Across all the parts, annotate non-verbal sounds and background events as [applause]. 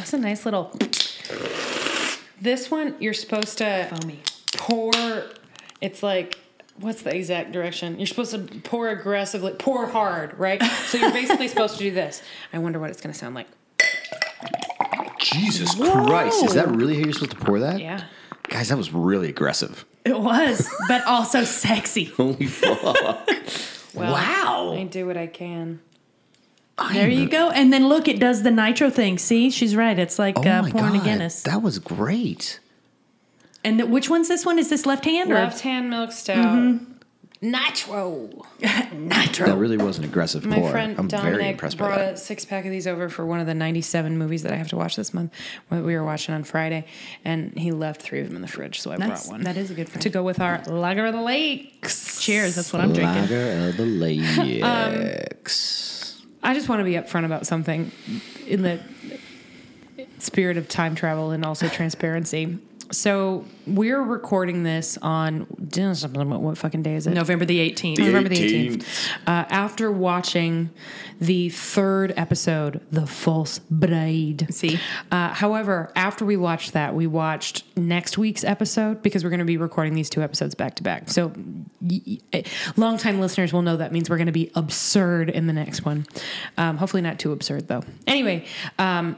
That was a nice little. This one, you're supposed to Foamy. pour. It's like. What's the exact direction? You're supposed to pour aggressively, pour hard, right? So you're basically [laughs] supposed to do this. I wonder what it's going to sound like. Jesus Christ. Is that really how you're supposed to pour that? Yeah. Guys, that was really aggressive. It was, but also sexy. [laughs] Holy fuck. Well, wow. I do what I can. There you go. And then look, it does the nitro thing. See, she's right. It's like Oh uh, pouring God. a Guinness. That was great. and th- which one's this one? Is this left hand Left hand milk stout. Nitro. [laughs] nitro? That really was an aggressive My pour. friend I'm very Dominic impressed by brought that. a six pack of these over for one of the 97 movies that I have to watch this month. What we were watching on Friday, and he left three of them in the fridge, so I Nice. brought one. That is a good friend. to go with our Lager of the Lakes. Cheers. That's what I'm drinking. Lager of the [laughs] Um, Lakes. I just want to be upfront about something in the spirit of time travel and also transparency. So we're recording this on what fucking day is it? November the 18th. November the 18th. Uh, after watching the third episode, The False Bride. See? Uh, however, after we watched that, we watched next week's episode because we're going to be recording these two episodes back to back. So, y- y- longtime listeners will know that means we're going to be absurd in the next one. Um, hopefully, not too absurd, though. Anyway, um,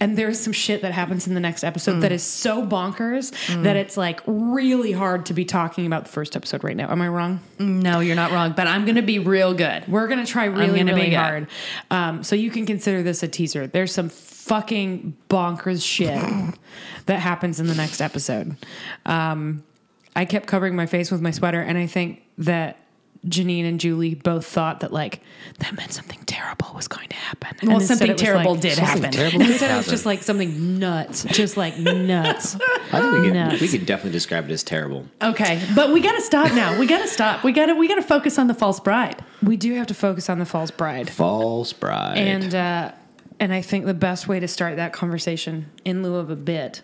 and there's some shit that happens in the next episode that is so bonkers that it's like really hard to be talking about the first episode right now. Am I wrong? No, you're not wrong, but I'm going to be real good. We're gonna try really, really hard. Um, so you can consider this a teaser. There's some fucking bonkers shit [laughs] that happens in the next episode. Um, I kept covering my face with my sweater, and I think that Janine and Julie both thought that like that meant something terrible was going to happen. And Well, instead something terrible like- did Something happen. terrible did Instead, it was just like something nuts, just like nuts. [laughs] I think we Nuts. we could definitely describe it as terrible. Okay, but we got to stop now. We got to stop. We got to we got to focus on the false bride. we do have to focus on the false bride. False bride. And uh, and I think the best way to start that conversation, in lieu of a bit,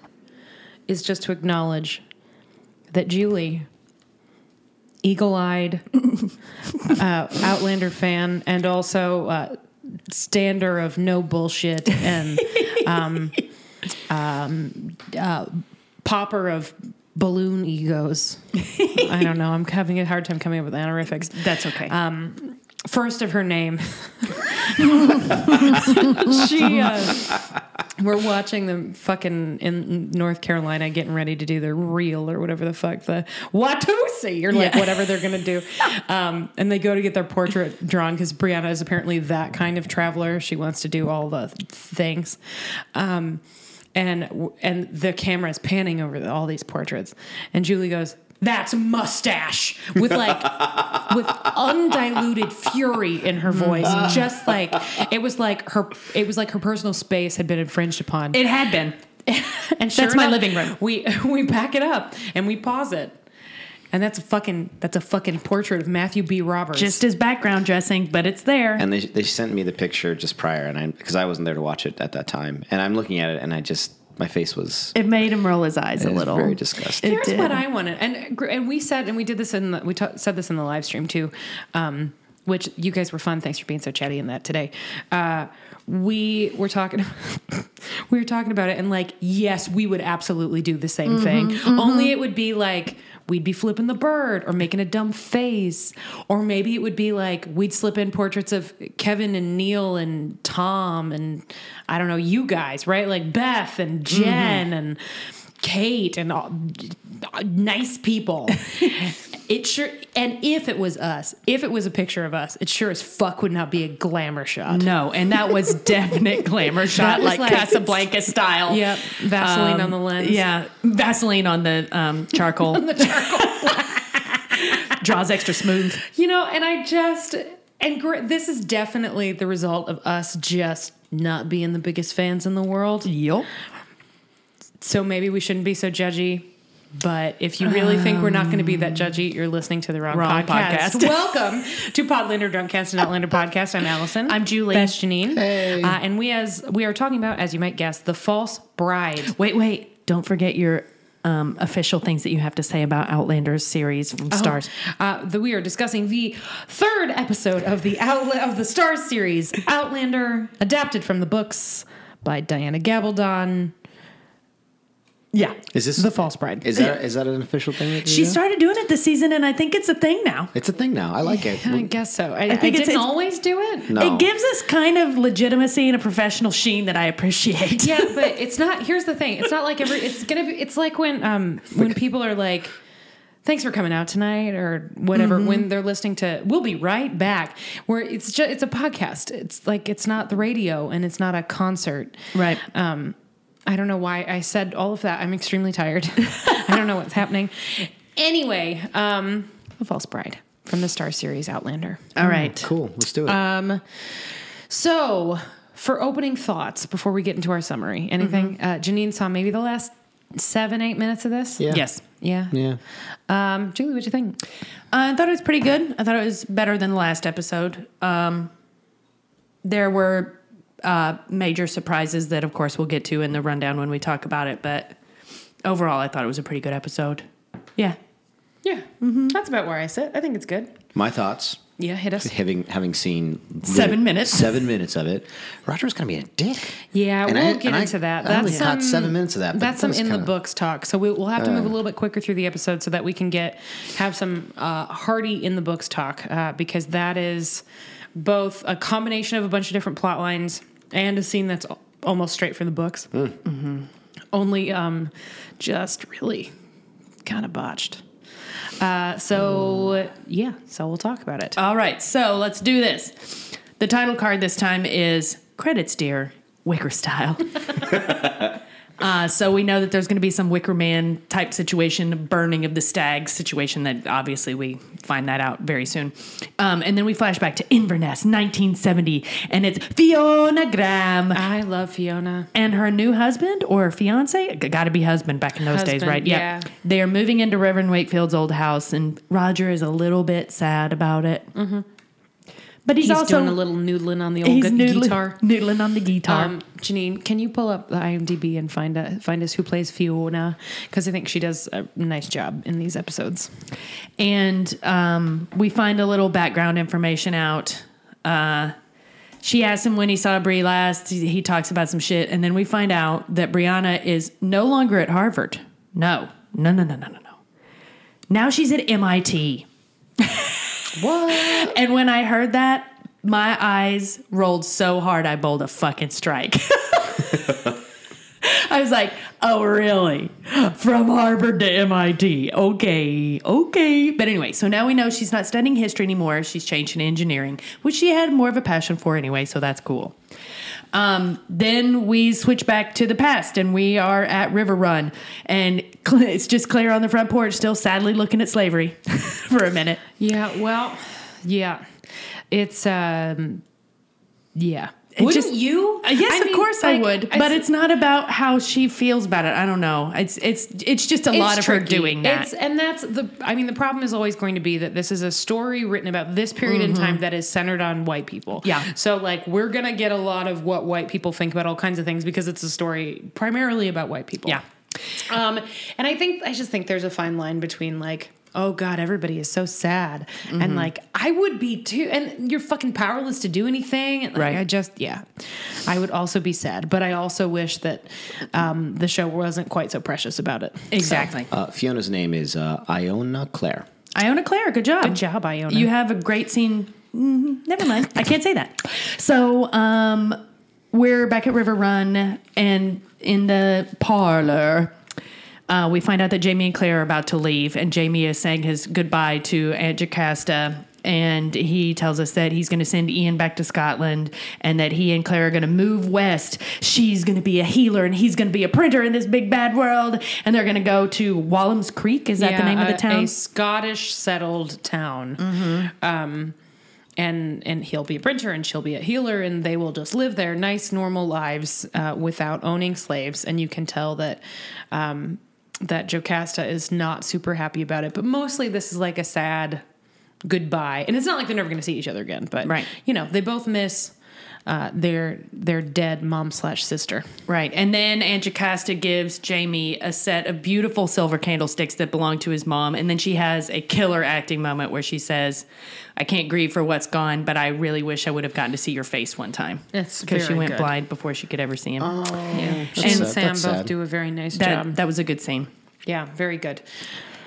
is just to acknowledge that Julie, eagle-eyed, [laughs] uh, Outlander fan, and also uh, stander of no bullshit and um, um, uh, popper of balloon egos. I don't know. I'm having a hard time coming up with honorifics. That's okay. First of her name. [laughs] she uh, we're watching them fucking in North Carolina getting ready to do the reel or whatever the fuck the Watusi or like Yeah. whatever they're gonna do, [laughs] um, and they go to get their portrait drawn because Brianna is apparently that kind of traveler. She wants to do all the things. Um, and and the camera is panning over the, all these portraits, and Julie goes, "That's mustache," with like with undiluted fury in her voice, [laughs] just like it was like her it was like her personal space had been infringed upon. it had been. [laughs] and sure That's my living room. We [laughs] we back it up and we pause it, and that's a fucking that's a fucking portrait of Matthew B. Roberts. Just as background dressing, but it's there. And they they sent me the picture just prior, and I because I wasn't there to watch it at that time, and I'm looking at it, and I just my face was, it made him roll his eyes a little. very disgusting. It Here's did. what I wanted, and and we said, and we did this in the, we ta- said this in the live stream too, um, which you guys were fun. Thanks for being so chatty in that today. Uh, we were talking, [laughs] we were talking about it, and like, yes, we would absolutely do the same thing. Only it would be like we'd be flipping the bird or making a dumb face, or maybe it would be like we'd slip in portraits of Kevin and Neil and Tom and I don't know you guys, right? Like Beth and mm-hmm. Jen and. Kate and all, nice people. [laughs] it sure, and if it was us, if it was a picture of us, it sure as fuck would not be a glamour shot. No, and that was [laughs] definite glamour shot, like, like- Casablanca style. Yep, Vaseline Um, on the lens. Yeah, Vaseline on the um, charcoal. On the charcoal. [laughs] Draws extra smooth. you know, and I just and gr- this is definitely the result of us just not being the biggest fans in the world. Yup. So maybe we shouldn't be so judgy. But if you really think we're not going to be that judgy, you're listening to the wrong, Wrong podcast. podcast. [laughs] Welcome to Podlander Drunkcast and Outlander [laughs] Podcast. I'm Allison. I'm Julie. That's Janine. Hey. Uh, and we as we are talking about, as you might guess, the false bride. Wait, wait. Don't forget your um, official things that you have to say about Outlander's series from Starz. Uh, the, we are discussing the third episode of the Outla- of the Starz series, Outlander, adapted from the books by Diana Gabaldon. Yeah. Is this The False Bride. Is that is that an official thing? That you She do? started doing it this season, and I think it's a thing now. It's a thing now. I like it. I guess so. I, I, think it's- didn't it's- always do it. No. It gives us kind of legitimacy and a professional sheen that I appreciate. Yeah, [laughs] but it's not. Here's the thing. It's not like every. It's gonna be. It's like when um when people are like. Thanks for coming out tonight, or whatever. When they're listening to, we'll be right back. Where it's just it's a podcast. It's like it's not the radio, and it's not a concert. Right. Um, I don't know why I said all of that. I'm extremely tired. [laughs] I don't know what's happening. Anyway, um, The False Bride from the Star series Outlander. All right. Cool. Let's do it. Um, so for opening thoughts before we get into our summary, anything? Uh, Janine saw maybe the last seven, eight minutes of this. yeah. Yes. Yeah. Yeah. Um, Julie, what'd you think? I thought it was pretty good. I thought it was better than the last episode. Um, there were uh, major surprises that, of course, we'll get to in the rundown when we talk about it. But overall, I thought it was a pretty good episode. Yeah. Yeah, that's about where I sit. I think it's good. My thoughts. Yeah, hit us. Having having seen Seven minutes. seven minutes of it, Roger's gonna be a dick. Yeah, And we'll I- get and I- into that. I only That's caught some seven minutes of that, but That's that some was in the kinda- books talk. So we, we'll have to move a little bit quicker through the episode so that we can get have some uh, hearty in the books talk uh, because that is both a combination of a bunch of different plot lines and a scene that's almost straight from the books. Hmm. Mm-hmm. Only um, just really kind of botched. Uh, so yeah, so we'll talk about it. All right. So let's do this. The title card this time is Credits, Deer Wicker Style. [laughs] [laughs] Uh, so we know that there's going to be some Wicker Man type situation, burning of the stag situation. That obviously we find that out very soon. Um, and then we flash back to Inverness, 1970, and it's Fiona Graham I love Fiona. and her new husband or fiance. Got to be husband back in those days, Husband, right? yeah. They are moving into Reverend Wakefield's old house, and Roger is a little bit sad about it. Mm-hmm. But he's, He's, also doing a little noodling on the old gu- noodling, guitar. noodling on the guitar. Um, Janine, can you pull up the IMDb and find a, find us who plays Fiona? Because I think she does a nice job in these episodes. and um, we find a little background information out. Uh, she asks him when he saw Brie last. He, he talks about some shit, and then we find out that Brianna is no longer at Harvard. No, no, no, no, no, no, no. Now she's at MIT. [laughs] What? And when I heard that, my eyes rolled so hard I bowled a fucking strike. [laughs] I was like, oh, really? From Harvard to MIT. Okay, okay. But anyway, so now we know she's not studying history anymore. She's changed to engineering, which she had more of a passion for anyway, so that's cool. Um, then we switch back to the past and we are at River Run. And it's just Claire on the front porch, still sadly looking at slavery [laughs] for a minute. Yeah. Well. Yeah. It's um. Yeah. Wouldn't just- you? Uh, yes, I of mean, course I would, but s- it's not about how she feels about it. I don't know. It's it's it's just a lot of It's her doing that. It's, and that's the. I mean, the problem is always going to be that this is a story written about this period in time that is centered on white people. Mm-hmm. Yeah. So like we're gonna get a lot of what white people think about all kinds of things because it's a story primarily about white people. yeah. Um, and I think I just think there's a fine line between like, oh God, everybody is so sad, Mm-hmm. and like I would be too, and you're fucking powerless to do anything. Like, Right. I just yeah, I would also be sad, but I also wish that um, the show wasn't quite so precious about it. Exactly. Uh, Fiona's name is uh, Iona Claire. Iona Claire, good job. Good job, Iona. You have a great scene. Mhm, never mind. I can't say that. So, um, we're back at River Run, and in the parlor, uh, we find out that Jamie and Claire are about to leave, and Jamie is saying his goodbye to Aunt Jocasta. And he tells us that he's going to send Ian back to Scotland and that he and Claire are going to move west. She's going to be a healer and he's going to be a printer in this big bad world. And they're going to go to Wallham's Creek. Is that the Yeah, name of the town? A Scottish settled town. Mm-hmm. Um, and and he'll be a printer and she'll be a healer and they will just live their nice normal lives uh, without owning slaves. And you can tell that um, that Jocasta is not super happy about it. But mostly this is like a sad goodbye. And it's not like they're never going to see each other again. But Right. you know they both miss uh, their their dead mom slash sister. Right. And then Aunt Jocasta gives Jamie a set of beautiful silver candlesticks that belong to his mom. And then she has a killer acting moment where she says, I can't grieve for what's gone, but I really wish I would have gotten to see your face one time. It's because she went good. blind before she could ever see him. Yeah. She and sad. Sam That's both sad. do a very nice that, job. that was a good scene. yeah, very good.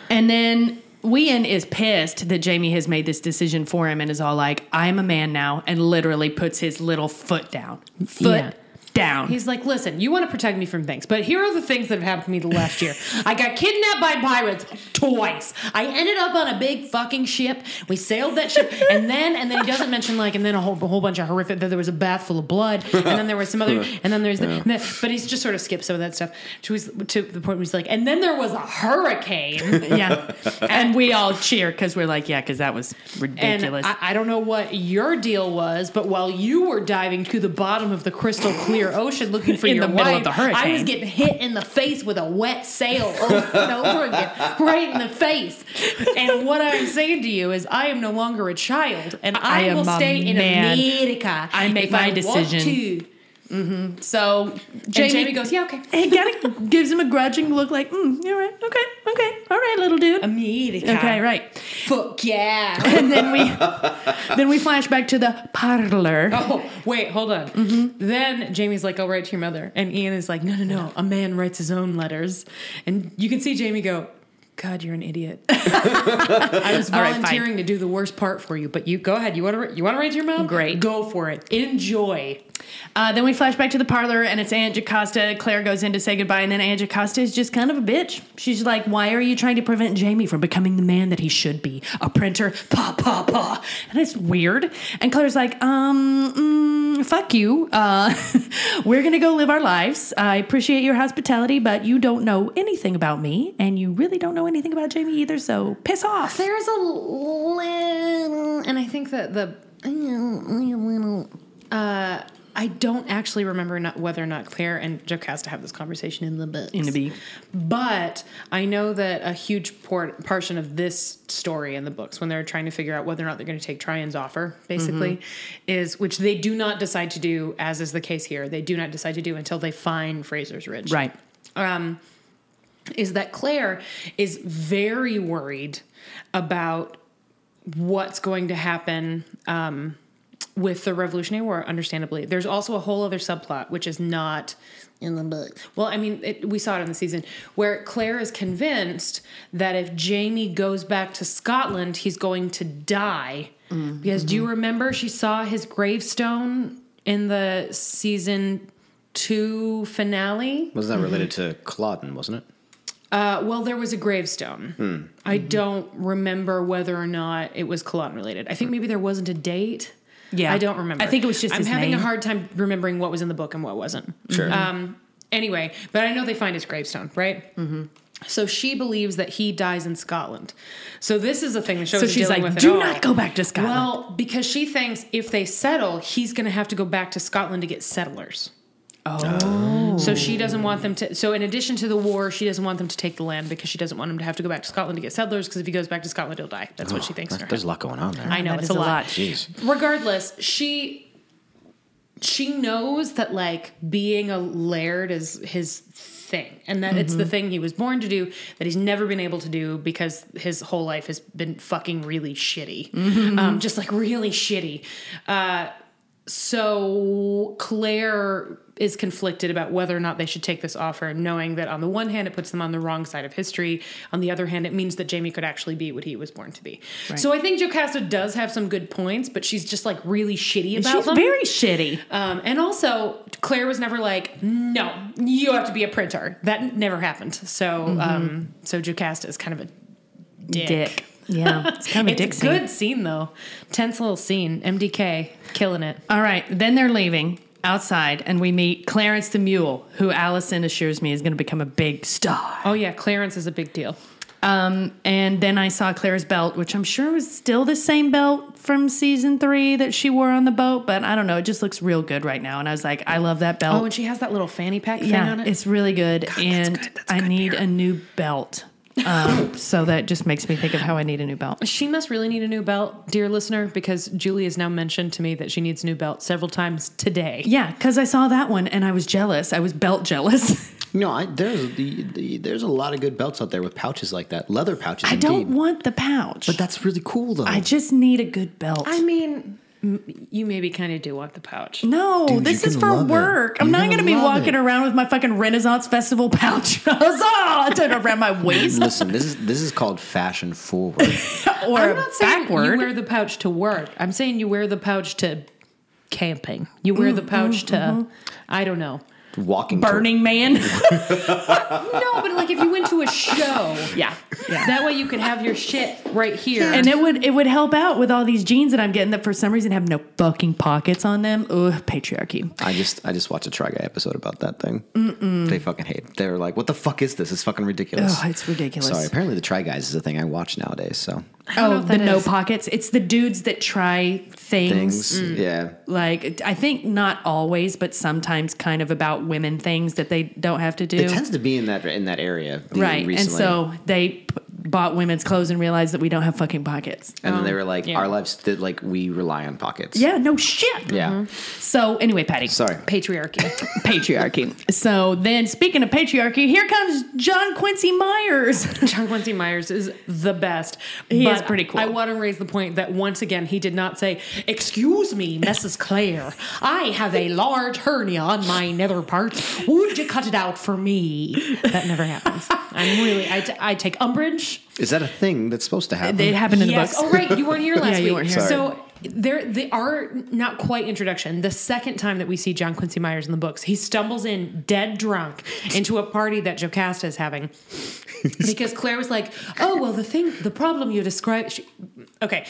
And then Wien is pissed that Jamie has made this decision for him and is all like, I'm a man now, and literally puts his little foot down. Foot Yeah. Down. He's like, listen, you want to protect me from things, but here are the things that have happened to me the last year. I got kidnapped by pirates twice. I ended up on a big fucking ship. We sailed that ship, and then and then he doesn't mention like, and then a whole a whole bunch of horrific. That there was a bath full of blood, and then there was some other, [laughs] and then there's the, and then- but he's just sort of skipped some of that stuff to his, to the point where he's like, and then there was a hurricane. [laughs] yeah. and we all cheer because we're like, yeah, because that was And ridiculous. I, I don't know what your deal was, but while you were diving to the bottom of the crystal clear ocean looking for In your the middle of wife, the hurricane. I was getting hit in the face with a wet sail over and over again, [laughs] right in the face. And what I'm saying to you is, I am no longer a child, and I, I will stay in. America. I make my I decision. To. so And Jamie goes, "Yeah, okay." He kind of gives him a grudging look, like, mm, "All right, okay, okay, all right, little dude." America. Okay, right. Fuck yeah. [laughs] And then we then we flash back to the parlor. Oh, wait, hold on. Mm-hmm. Then Jamie's like, I'll write to your mother. And Ian is like, no, no, no. A man writes his own letters. And you can see Jamie go, God, you're an idiot. [laughs] I was All right, volunteering to do the worst part for you, but you go ahead. You want to you want to write to your mom? Great. Go for it. Enjoy. Uh, then we flash back to the parlor, and it's Aunt Jocasta. Claire goes in to say goodbye, and then Aunt Jocasta is just kind of a bitch. She's like, "Why are you trying to prevent Jamie from becoming the man that he should be? A printer, pa pa pa." And it's weird. And Claire's like, "Um, mm, fuck you. Uh, [laughs] we're gonna go live our lives. I appreciate your hospitality, but you don't know anything about me, and you really don't know anything about Jamie either. So piss off." There's a little, and I think that the, uh, I don't actually remember not whether or not Claire and Jocasta have this conversation in the books. In the B. But I know that a huge port, portion of this story in the books, when they're trying to figure out whether or not they're going to take Tryon's offer, basically, Mm-hmm. is which they do not decide to do, as is the case here. They do not decide to do until they find Fraser's Ridge Right. um, is that Claire is very worried about what's going to happen um, with the Revolutionary War, understandably. There's also a whole other subplot, which is not in the book. Well, I mean, it, we saw it in the season, where Claire is convinced that if Jamie goes back to Scotland, he's going to die. Because do you mm-hmm. remember she saw his gravestone in the season two finale? Was that mm-hmm. related to Culloden, wasn't it? Uh, well, there was a gravestone. Hmm. I don't remember whether or not it was Culloden related. I think hmm. maybe there wasn't a date. Yeah. I don't remember. I think it was just I'm his having name. a hard time remembering what was in the book and what wasn't. Sure. Um. Anyway, but I know they find his gravestone, right? Mm-hmm. So she believes that he dies in Scotland. So this is the thing the show So is she's dealing like, with. at "Do all. not go back to Scotland." Well, because she thinks if they settle, he's going to have to go back to Scotland to get settlers. Oh. So she doesn't want them to. So in addition to the war, she doesn't want them to take the land because she doesn't want him to have to go back to Scotland to get settlers. Because if he goes back to Scotland, he'll die. That's what she thinks. in her Oh, There's a lot going on there. I know That it's a a lot. lot. Jeez. Regardless, she she knows that like being a laird is his thing, and that it's the thing he was born to do. That he's never been able to do because his whole life has been fucking really shitty, um, just like really shitty. Uh, so Claire is conflicted about whether or not they should take this offer, knowing that on the one hand it puts them on the wrong side of history, on the other hand it means that Jamie could actually be what he was born to be. So I think Jocasta does have some good points, but she's just like really shitty about She's them. very shitty. um, and also Claire was never like, no, you have to be a printer. That never happened. So um, so Jocasta is kind of a dick. Dick. Yeah. It's kind of a It's dick a scene. good scene though. Tense little scene. MDK killing it. All right. Then they're leaving outside, and we meet Clarence the Mule, who Allison assures me is going to become a big star. Oh yeah, Clarence is a big deal. Um, and then I saw Claire's belt, which I'm sure was still the same belt from season three that she wore on the boat, but I don't know. It just looks real good right now. And I was like, I love that belt. Oh, and she has that little fanny pack thing yeah, on it. it's really good. and good. That's I good need beer. a new belt Um, so that just makes me think of how I need a new belt. She must really need a new belt, dear listener, because Julie has now mentioned to me that she needs a new belt several times today. Yeah, because I saw that one and I was jealous. I was belt jealous. [laughs] No, I, there's the, the there's a lot of good belts out there with pouches like that, leather pouches. I don't want the pouch. But that's really cool though. I just need a good belt. I mean, m- you maybe kind of do want the pouch. no, Dude, this is for love it. work. I'm You're not gonna be walking it. around with my fucking Renaissance Festival [laughs] pouch. [laughs] Huzzah! Turn around my waist Listen, this is this is called fashion forward. [laughs] or I'm not saying backward. you wear the pouch to work. I'm saying you wear the pouch to camping. You wear the mm, pouch mm, to, mm-hmm. I don't know. Walking to- Burning Man. [laughs] No, but like if you went to a show, yeah, yeah. that way you could have your shit right here. And it would it would help out with all these jeans that I'm getting that for some reason have no fucking pockets on them. Ugh, patriarchy. I just I just watched a Try Guy episode about that thing. They fucking hate. They were like, "What the fuck is this? It's fucking ridiculous." Ugh, it's ridiculous. Sorry. Apparently, the Try Guys is a thing I watch nowadays. So Oh, the that no pockets. It's the dudes that try things. things, mm. yeah. Like I think not always, but sometimes kind of about women things that they don't have to do. It tends to be in that in that area, right. Recently. And so they bought women's clothes and realized that we don't have fucking pockets. and then they um, were like, yeah. "Our lives did like we rely on pockets." Yeah, no shit. yeah. Mm-hmm. So anyway, Patty. Sorry. patriarchy. [laughs] [laughs] Patriarchy. So then speaking of patriarchy, here comes John Quincy Myers. [laughs] John Quincy Myers is the best. He but is pretty cool. I want to raise the point that once again he did not say, "Excuse me, Mrs. Claire, I have a large hernia on my nether parts. Would you cut it out for me?" That never happens. I'm really, I, t- I take umbrage. Is that a thing that's supposed to happen? They happened in the yes. books. Oh, right. You weren't here [laughs] last Yeah, you weren't here. Sorry. So there, they are not quite introduction. The second time that we see John Quincy Myers in the books, he stumbles in dead drunk into a party that Jocasta is having [laughs] because Claire was like, "Oh, well, the thing, the problem you described." She, okay.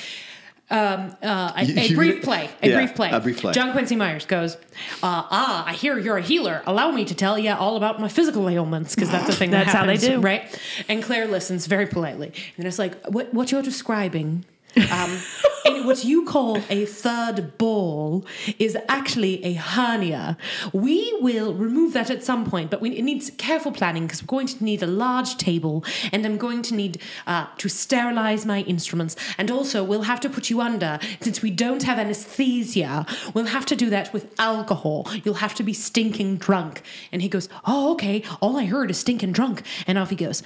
Um, uh, a, a brief play. A Yeah, brief play. a brief play. John Quincy Myers goes, uh, "Ah, I hear you're a healer. Allow me to tell you all about my physical ailments because that's the thing. [laughs] that That's how they do. right?" And Claire listens very politely, and it's like, "What? What you're describing?" Um, what you call a third ball is actually a hernia. We will remove that at some point, but we, it needs careful planning because we're going to need a large table, and I'm going to need uh, to sterilize my instruments, and also we'll have to put you under since we don't have anesthesia. We'll have to do that with alcohol. You'll have to be stinking drunk. And he goes, "Oh, okay. All I heard is stinking drunk," and off he goes.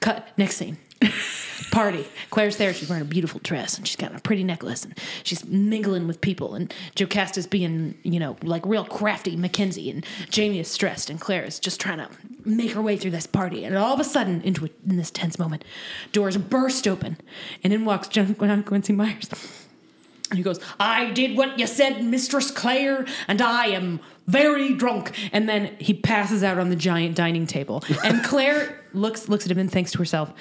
Cut. Next scene [laughs] party. Claire's there. She's wearing a beautiful dress and she's got a pretty necklace and she's mingling with people. And Jocasta's being, you know, like real crafty Mackenzie. And Jamie is stressed and Claire is just trying to make her way through this party. And all of a sudden, into a, in this tense moment, doors burst open and in walks John, Quincy Myers. And he goes, I did what you said, Mistress Claire, and I am very drunk. And then he passes out on the giant dining table. And Claire looks looks at him and thinks to herself, "Uh,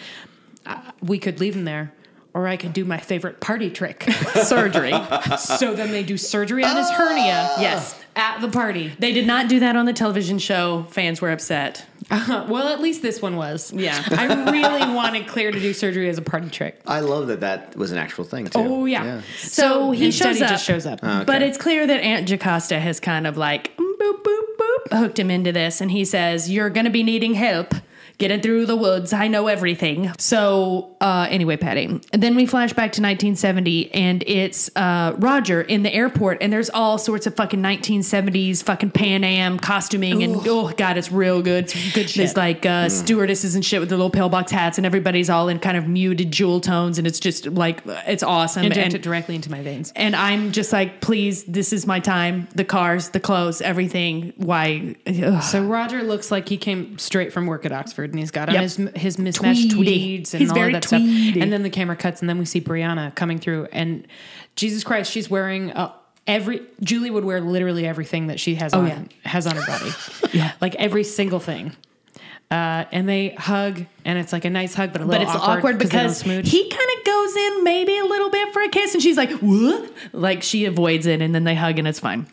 we could leave him there. Or I could do my favorite party trick, [laughs] surgery. so then they do surgery on his hernia. Yes. At the party. They did not do that on the television show. Fans were upset. Uh, [laughs] well, at least this one was. Yeah. I really wanted Claire to do surgery as a party trick. I love that that was an actual thing too. Oh, yeah. So he shows up. just shows up. But it's clear that Aunt Jocasta has kind of like boop, boop, boop, hooked him into this. And he says, You're going to be needing help getting through the woods. I know everything. So, uh, anyway, Patty. And then we flash back to 1970 and it's uh, Roger in the airport. And there's all sorts of fucking 1970s fucking Pan Am costuming. And oh, God, it's real good. good shit. There's like uh, stewardesses and shit with their little pillbox hats. And everybody's all in kind of muted jewel tones. And it's just like, it's awesome. Inject and, directly into my veins. and I'm just like, please, this is my time. The cars, the clothes, everything. Why? ugh. So Roger looks like he came straight from work at Oxford, and he's got on Yep. his his mismatched Tweedy. tweeds and He's all of that stuff. And then the camera cuts, and then we see Brianna coming through, and Jesus Christ, she's wearing uh, every. Julie would wear literally everything that she has on Oh, yeah. has on her body, [laughs] Yeah. like every single thing. Uh, and they hug, and it's like a nice hug, but a little But it's awkward, don't because he kind of goes in maybe a little bit for a kiss, and she's like, "What?" Like she avoids it, and then they hug, and it's fine.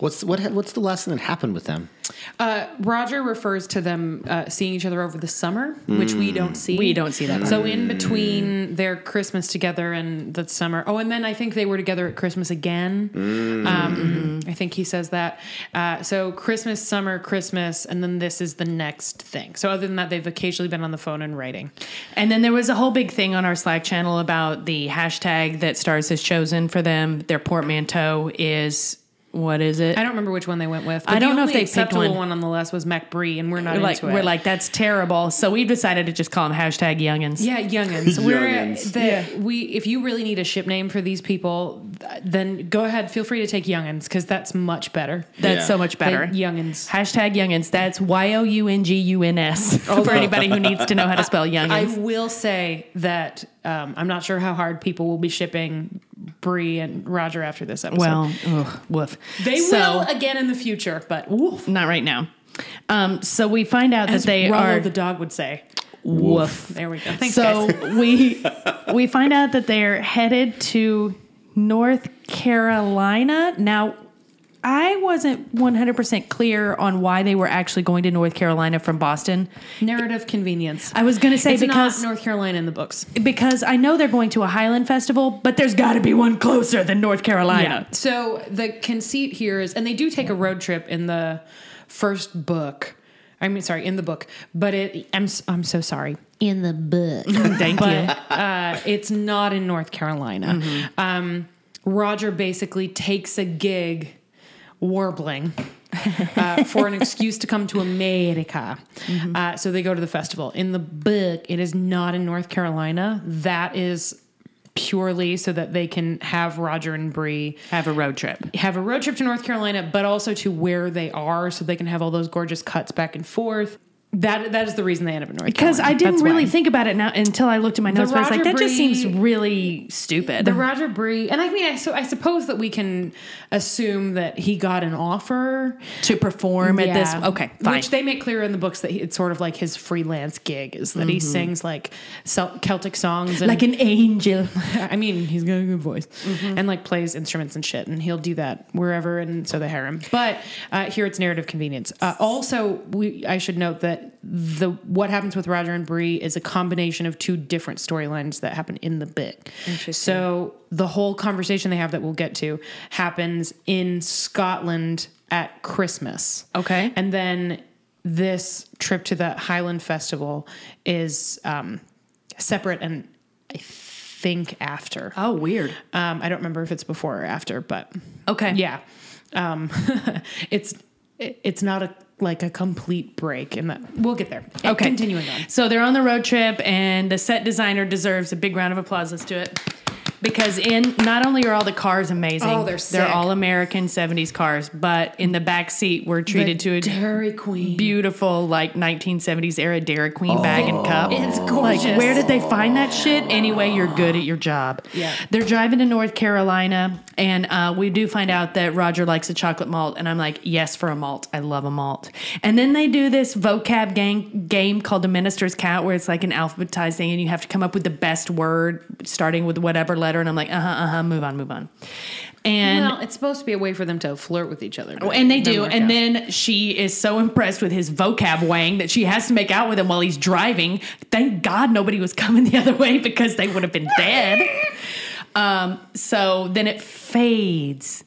What's what? What's the lesson that happened with them? Uh, Roger refers to them uh, seeing each other over the summer, which we don't see. We don't see that. So in between their Christmas together and the summer. Oh, and then I think they were together at Christmas again. Um, I think he says that. Uh, so Christmas, summer, Christmas, and then this is the next thing. So other than that, they've occasionally been on the phone and writing. And then there was a whole big thing on our Slack channel about the hashtag that Starz has chosen for them. Their portmanteau is what is it? I don't remember which one they went with. I don't know if only they picked acceptable one. one on the list was MacBree, and we're not We're like into it. we're like that's terrible. So we decided to just call them hashtag youngins. Yeah, youngins. [laughs] We're Youngins. the we. If you really need a ship name for these people, then go ahead. Feel free to take youngins because that's much better. That's Yeah. so much better. Than youngins. Hashtag youngins. That's Y O U N G U N S [laughs] for anybody who needs to know how to spell Youngins. [laughs] I youngins. will say that um, I'm not sure how hard people will be shipping Bree and Roger after this episode. well, ugh, woof. they So- will again in the future, but woof. Not right now. Um, so we find out As that they Rollo are the dog would say. woof. There we go. Thanks, so guys. [laughs] we we find out that they're headed to North Carolina. Now, I wasn't 100% clear on why they were actually going to North Carolina from Boston. Narrative convenience. I was going to say it's because not North Carolina in the books. because I know they're going to a Highland festival, but there's got to be one closer than North Carolina. So the conceit here is, and they do take a road trip in the first book. I mean, sorry, in the book, but it. I'm s- I'm so sorry. In the book, [laughs] Thank but you. uh, it's not in North Carolina. Mm-hmm. Um, Roger basically takes a gig warbling. uh, for an excuse to come to America. Mm-hmm. Uh, so they go to the festival. In the book, it is not in North Carolina. That is purely so that they can have Roger and Bree Have a road trip. have a road trip to North Carolina, but also to where they are, so they can have all those gorgeous cuts back and forth. That that is the reason they end up in North Because Carolina. I didn't That's really why. think about it now until I looked at my notes. but I was like, that just Bree- seems really stupid. the Roger Bree, and I mean, I, so I suppose that we can assume that he got an offer to perform at this. Yeah. Okay, fine. Which they make clear in the books that he, it's sort of like his freelance gig is that he sings like Cel- Celtic songs and like an angel. [laughs] I mean, he's got a good voice Mm-hmm. and like plays instruments and shit, and he'll do that wherever, and so they hire him. But uh, here it's narrative convenience. Uh, also, we I should note that the what happens with Roger and Bree is a combination of two different storylines that happen in the book. So the whole conversation they have that we'll get to happens in Scotland at Christmas. Okay. and then this trip to the Highland Festival is um, separate and I think after. Oh, weird. Um, I don't remember if it's before or after, but Okay. yeah, um, [laughs] it's it- it's not a like a complete break, and that we'll get there. Okay. continuing on. So they're on the road trip, and the set designer deserves a big round of applause. Let's do it. Because in not only are all the cars amazing, Oh, they're sick. they're all American '70s cars, but in the back seat we're treated to a Dairy Queen. beautiful like 1970s era Dairy Queen bag and cup. It's Like, gorgeous. where did they find that shit? Anyway, you're good at your job. Yeah. They're driving to North Carolina, and uh, we do find out that Roger likes a chocolate malt, and I'm like, yes, for a malt. I love a malt. And then they do this vocab gang, game called the Minister's Cat, where it's like an alphabetized thing, and you have to come up with the best word starting with whatever letter. And I'm like, uh huh, uh huh, move on, move on. And well, it's supposed to be a way for them to flirt with each other, Oh, and they do. And out. then she is so impressed with his vocab wang that she has to make out with him while he's driving. Thank God nobody was coming [laughs] the other way because they would have been dead. [laughs] Um, so then it fades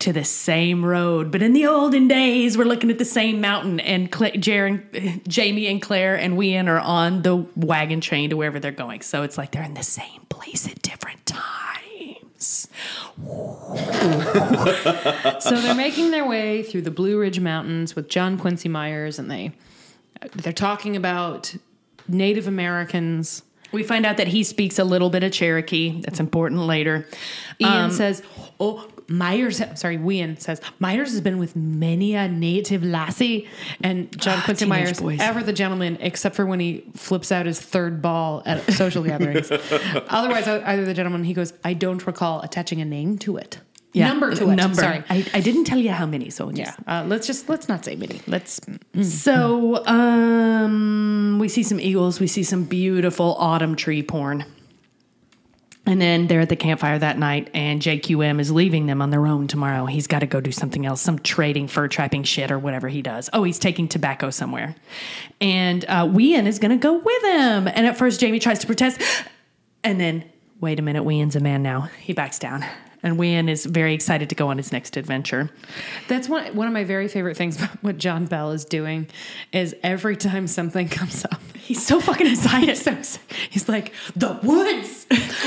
to the same road. But in the olden days, we're looking at the same mountain, and Cla- Jaren, [laughs] Jamie and Claire and Wien are on the wagon train to wherever they're going. So it's like they're in the same place at different times. [laughs] so they're making their way through the Blue Ridge Mountains with John Quincy Myers, and they they're talking about Native Americans. We find out that he speaks a little bit of Cherokee. That's important later. Ian Um, says, "Oh, Myers." Sorry, Wien says Myers has been with many a native lassie, and John Quincy teenage Myers, boys. ever the gentleman, except for when he flips out his third ball at social [laughs] gatherings. Otherwise, either the gentleman, he goes, "I don't recall attaching a name to it, number to it." Number. Sorry. I, I didn't tell you how many, so Yeah, uh, let's just let's not say many. Let's So um, we see some eagles. We see some beautiful autumn tree porn. And then they're at the campfire that night, and JQM is leaving them on their own tomorrow. He's got to go do something else, some trading, fur trapping shit, or whatever he does. Oh, he's taking tobacco somewhere. And uh, Wien is going to go with him. And at first, Jamie tries to protest. And then, wait a minute, Wien's a man now. He backs down. And Wien is very excited to go on his next adventure. That's one one of my very favorite things [laughs] about what John Bell is doing is every time something comes up, He's so fucking excited. he's, so, [laughs] he's like the woods,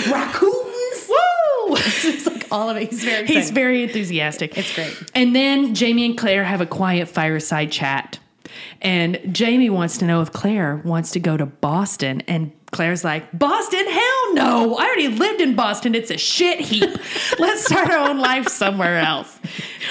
raccoons, [laughs] Woo! it's like all of it. He's very He's very enthusiastic. It's great. And then Jamie and Claire have a quiet fireside chat. And Jamie wants to know if Claire wants to go to Boston. And Claire's like, Boston? Hell no. I already lived in Boston. It's a shit heap. [laughs] Let's start our own life somewhere else.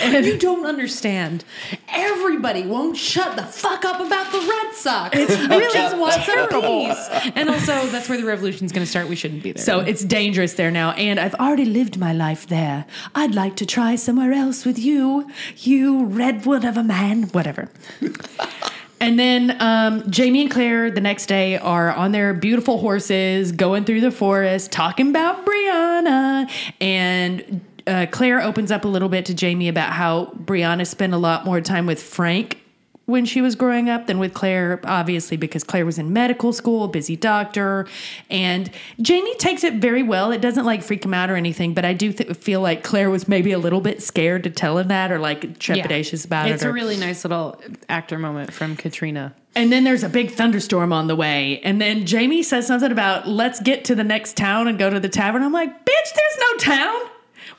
And you don't understand. Everybody won't shut the fuck up about the Red Sox. It's really just want terrible. peace. And also, that's where the revolution's going to start. We shouldn't be there. So it's dangerous there now, and I've already lived my life there. I'd like to try somewhere else with you, you redwood of a man, whatever. [laughs] and then um, Jamie and Claire the next day are on their beautiful horses going through the forest, talking about Brianna. And uh, Claire opens up a little bit to Jamie about how Brianna spent a lot more time with Frank when she was growing up than with Claire, obviously, because Claire was in medical school, busy doctor. And Jamie takes it very well. It doesn't like freak him out or anything, but I do th- feel like Claire was maybe a little bit scared to tell him that or like trepidatious about it's it. It's a really nice little actor moment from Caitriona. and then there's a big thunderstorm on the way. And then Jamie says something about, let's get to the next town and go to the tavern. I'm like, bitch, there's no town.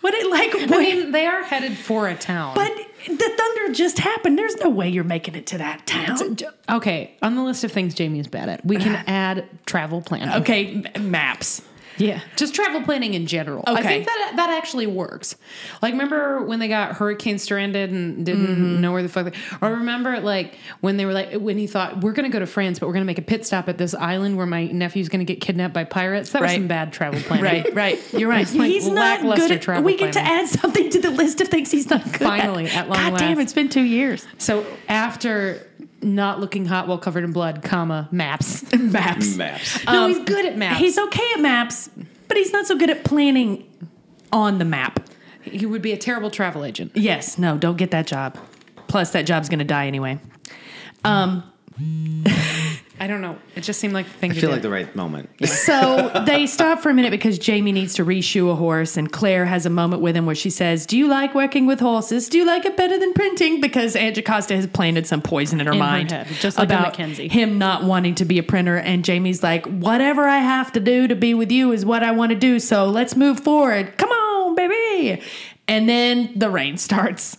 What it like? I mean, they are headed for a town. but the thunder just happened. There's no way you're making it to that town. okay, on the list of things Jamie is bad at, we can [sighs] add travel planning. Okay, m- maps. Yeah, just travel planning in general. I think that that actually works. Like, remember when they got hurricane stranded and didn't Mm-hmm. know where the fuck? They, or remember like when they were like when he thought we're going to go to France, but we're going to make a pit stop at this island where my nephew's going to get kidnapped by pirates. That was some bad travel planning. Right, right. You're right. [laughs] Like he's not good. At, travel we get to add something to the list of things he's not good Finally, at. at long God damn, it's been two years. So after not looking hot while covered in blood, comma maps. [laughs] Maps. Maps. no, he's good at maps. He's okay at maps, but he's not so good at planning on the map. he would be a terrible travel agent. Yes, no, don't get that job. Plus, that job's going to die anyway. Um, [laughs] I don't know. It just seemed like the thing I to feel do. like the right moment. so they stop for a minute because Jamie needs to reshoe a horse, and Claire has a moment with him where she says, "Do you like working with horses? Do you like it better than printing?" Because Aunt Jocasta has planted some poison in her In her mind, head, just like about Mackenzie. him not wanting to be a printer. And Jamie's like, "Whatever I have to do to be with you is what I want to do. So let's move forward. Come on, baby." And then the rain starts.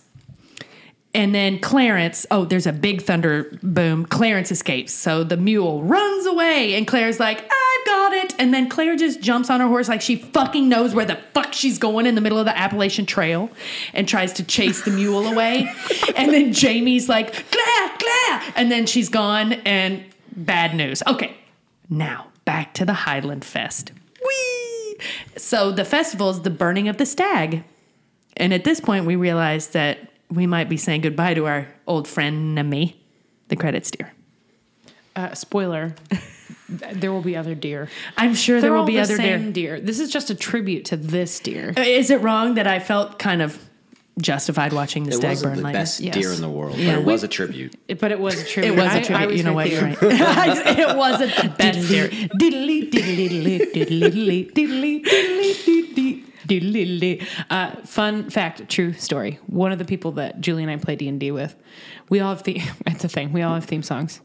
And then Clarence, oh, there's a big thunder boom. Clarence escapes. So the mule runs away, and Claire's like, I've got it. And then Claire just jumps on her horse like she fucking knows where the fuck she's going in the middle of the Appalachian Trail and tries to chase the mule away. [laughs] and then Jamie's like, Claire, Claire. And then she's gone, and bad news. Okay, now back to the Highland Fest. Whee! So the festival is the burning of the stag. And at this point, we realize that we might be saying goodbye to our old friend Nemi, the credits deer. Uh, spoiler: there will be other deer. I'm sure They're there will all be the other deer. same deer. This is just a tribute to this deer. Is it wrong that I felt kind of justified watching the It stag wasn't burn the like best Yes. deer in the world, Yeah. but it was a tribute. It- but it was a tribute. It was I- a I tribute. was you know with what? You're you. right. it wasn't the best deer. Diddly, diddly, diddly, diddly, diddly, diddly, diddly, diddly. Uh, fun fact, true story. One of the people that Julie and I play D and D with, we all have the. [laughs] It's a thing. We all have theme songs.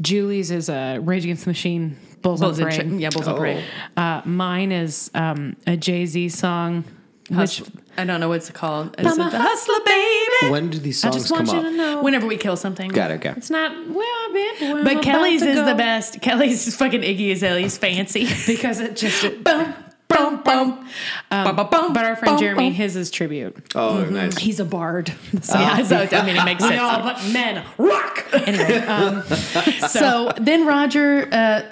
Julie's is uh, Rage Against the Machine. Bulls, Bulls on Parade. Tra- yeah, Bulls on Oh. Parade. Uh, mine is um, a Jay Z song. Which I don't know what's it called. Is I'm it a the hustler, baby. When do these I songs just want come you up? to know. Whenever we kill something. Got it. Okay. It's not well, I've been. where I'm But Kelly's is go. the best. Kelly's is [laughs] fucking Iggy Azalea's fancy. because it just. boom, boom, boom. Um, Ba-ba-bum, but our friend bum, Jeremy, bum. his is tribute. Oh, nice. He's a bard. [laughs] Yeah, so I mean, it makes [laughs] sense. No, but men rock. Anyway, um, [laughs] so then Roger uh,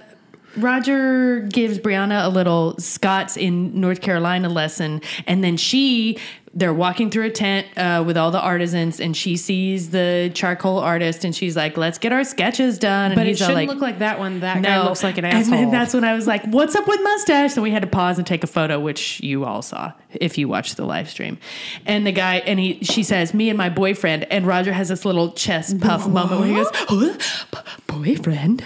Roger gives Brianna a little Scots in North Carolina lesson, and then she they're walking through a tent uh, with all the artisans, and she sees the charcoal artist, and she's like, "Let's get our sketches done." And But it shouldn't like, look like that one. That guy looks like an and asshole. then that's when I was like, "What's up with mustache?" So we had to pause and take a photo, which you all saw if you watched the live stream. And the guy, and he, she says, "Me and my boyfriend," and Roger has this little chest puff moment where he goes, "Huh? "Boyfriend."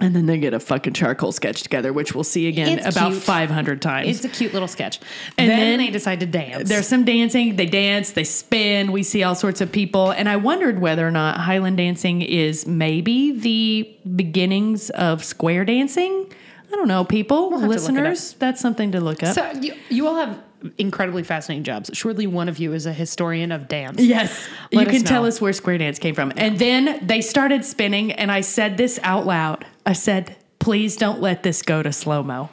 And then they get a fucking charcoal sketch together, which we'll see again It's about cute. 500 times. it's a cute little sketch. And then, then they decide to dance. There's some dancing. They dance, they spin. We see all sorts of people. And I wondered whether or not Highland dancing is maybe the beginnings of square dancing. I don't know, people, have to look it listeners. That's something to look up. So you, you all have incredibly fascinating jobs. Surely one of you is a historian of dance. Yes. Let you can tell us where square dance came from. And then they started spinning, and I said this out loud. I said, please don't let this go to slow mo.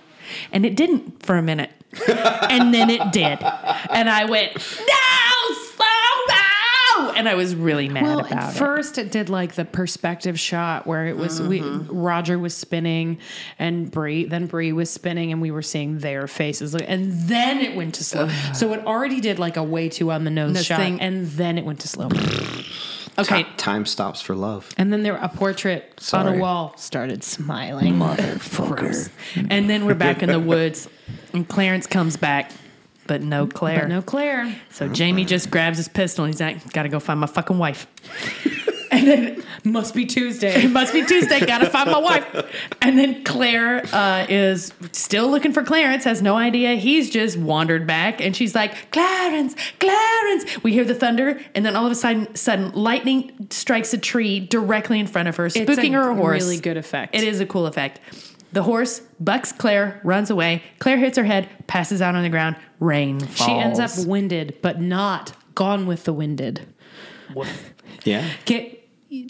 And it didn't for a minute. [laughs] and then it did. And I went, no, slow mo. And I was really mad Well, about at it. first it did like the perspective shot where it was we mm-hmm. Roger was spinning and Brie then Brie was spinning and we were seeing their faces and then it went to slow. [sighs] so it already did like a way too on the nose This shot thing- and then it went to slow. [laughs] okay. Ti- time stops for love. And then there a portrait on a wall started smiling. Motherfucker. And then we're back in the woods, and Clarence comes back, but no Claire. But no Claire. So Jamie just grabs his pistol and he's like, gotta go find my fucking wife. And then Must be Tuesday. it [laughs] must be Tuesday, gotta find my wife. And then Claire uh, is still looking for Clarence, has no idea. He's just wandered back and she's like, Clarence, Clarence. We hear the thunder, and then all of a sudden, sudden lightning strikes a tree directly in front of her, spooking a her horse. really good effect. It is a cool effect. The horse bucks Claire, runs away. Claire hits her head, passes out on the ground. Rain falls. She ends up winded, but not gone with the winded. Yeah. Get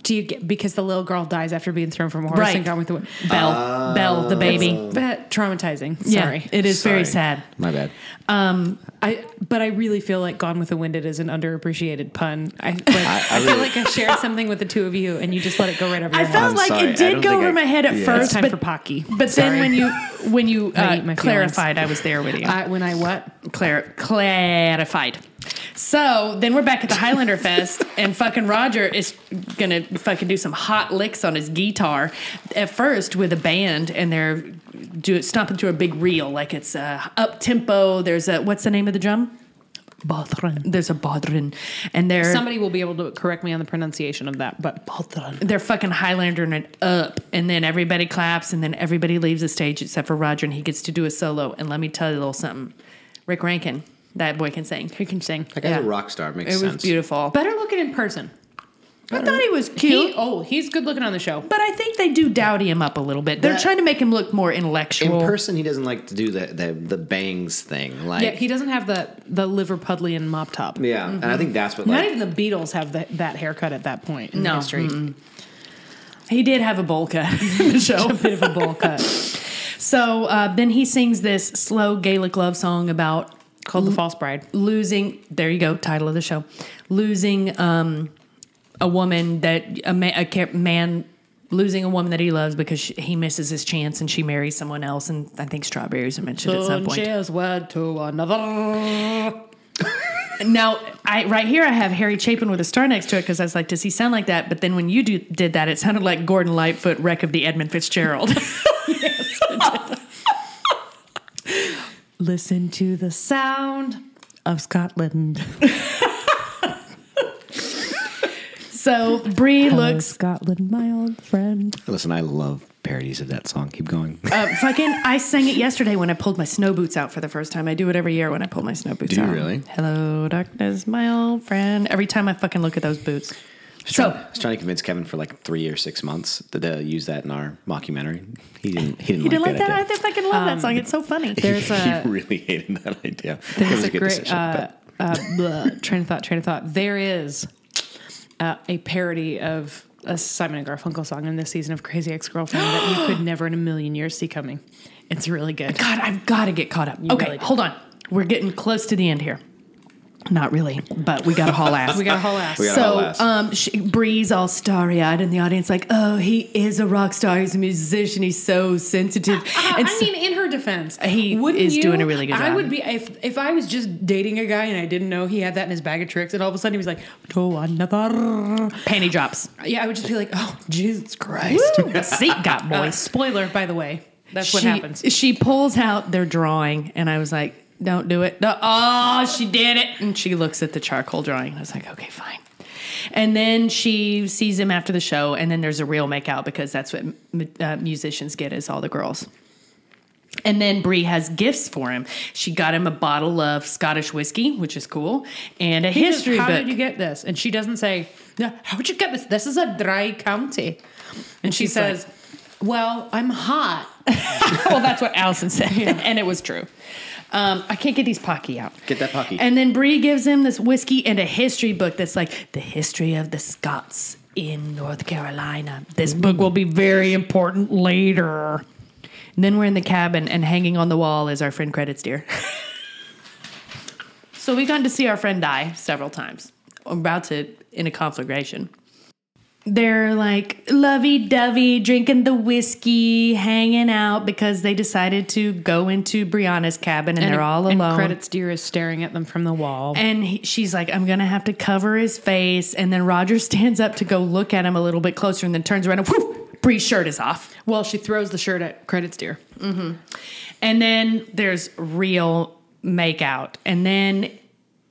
do you get because the little girl dies after being thrown from a horse Right. and gone with the wind? Belle, Belle, the baby. That traumatizing. Yeah, Sorry. it is very sad. My bad. I but I really feel like Gone with the Wind. is an underappreciated pun. I like, I, I feel really- like I shared something with the two of you and you just let it go right over I your felt head. I'm like sorry, it did go over I- my head at yeah. first, It's time but for Pocky. But then when you when you I uh, eat my feelings. clarified, I was there with you. I, when I what? Clar- clarified. So then we're back at the Highlander Fest, [laughs] and fucking Roger is gonna fucking do some hot licks on his guitar. At first with a band, and they're do stomping through a big reel, like it's uh, up tempo. There's a what's the name of the drum? Bodhran. There's a bodhran, and they're Somebody will be able to correct me on the pronunciation of that, but Bodhran. they're fucking Highlandering it up, and then everybody claps, and then everybody leaves the stage except for Roger, and he gets to do a solo. And let me tell you a little something. Rick Rankin, that boy can sing. He can sing. That guy's Yeah. a rock star. Makes It was beautiful. Better looking in person. I thought he was He, cute, oh, he's good looking on the show. but I think they do dowdy him up a little bit. They're That- trying to make him look more intellectual. In person, he doesn't like to do the the, the bangs thing. Like, Yeah, he doesn't have the the Liverpudlian mop top. yeah, and I think that's what Not like. even the Beatles have the, that haircut at that point in No, history. he did have a bowl cut [laughs] [laughs] in the show. A bit of a bowl cut So uh, then he sings this slow Gaelic love song about called "The False Bride." losing there you go title of the show. Losing um a woman that a, ma- a man losing a woman that he loves because she, he misses his chance and she marries someone else and i think strawberries are mentioned at some point. Cheers word to another. [laughs] now i right here i have harry chapin with a star next to it because i was like does he sound like that? But then when you do, did that it sounded like gordon lightfoot wreck of the edmund fitzgerald [laughs] Listen to the sound of Scotland. [laughs] so brie looks Scotland, my old friend. Listen, I love parodies of that song. Keep going. uh, fucking i sang it yesterday when i pulled my snow boots out for the first time i do it every year when i pull my snow boots Do you out really? hello darkness my old friend every time i fucking look at those boots I was, So- trying, I was trying to convince Kevin for like three or six months to, to use that in our mockumentary. He didn't. He didn't, you didn't like that? I idea. think I fucking love that song. It's so funny. [laughs] There's a he really hated that idea. [laughs] it there's was a a good great decision. uh, uh, [laughs] blah, train of thought. Train of thought. There is uh, a parody of a Simon and Garfunkel song in this season of Crazy Ex Girlfriend that you [gasps] could never in a million years see coming. It's really good. God, I've got to get caught up. okay, really hold on. We're getting close to the end here. Not really, but we got a [laughs] haul ass. We got a whole ass. We got a whole so ass. um, she, Bree's all starry eyed in the audience, like, "Oh, he is a rock star. He's a musician. He's so sensitive." Uh, and I so- mean, in her defense, He wouldn't is you? doing a really good I would be if if I was just dating a guy and I didn't know he had that in his bag of tricks, and all of a sudden he was like, "To another." panty drops. Yeah, I would just be like, "Oh, Jesus Christ!" [laughs] Seat got Uh, spoiler, by the way, that's what happens. She pulls out their drawing, and I was like, "Don't do it." Oh, she did it. And she looks at the charcoal drawing. I was like, "Okay, fine." And then she sees him after the show, and then there's a real makeout because that's what m- uh, musicians get is all the girls. And then Brie has gifts for him. She got him a bottle of Scottish whiskey, which is cool, and a He just, history How book. did you get this? And she doesn't say, "Yeah, "How would you get this? This is a dry county." And she she's says, "Well, I'm hot." [laughs] well, that's what Allison said, [laughs] and it was true. Um, I can't get these pocky out. Get that pocky. And then Bree gives him this whiskey and a history book that's like the history of the Scots in North Carolina. This book will be very important later. And then we're in the cabin, and hanging on the wall is our friend Credits [laughs] Deer. so we've gotten to see our friend die several times. About to in a conflagration. They're like lovey dovey, drinking the whiskey, hanging out because they decided to go into Brianna's cabin and, they're all and alone. Credits deer is staring at them from the wall. And he, she's like, I'm going to have to cover his face. And then Roger [laughs] stands up to go look at him a little bit closer and then turns around and whoo, Bree's shirt is off. well, she throws the shirt at Credits deer. Mm-hmm. And then there's real makeout. And then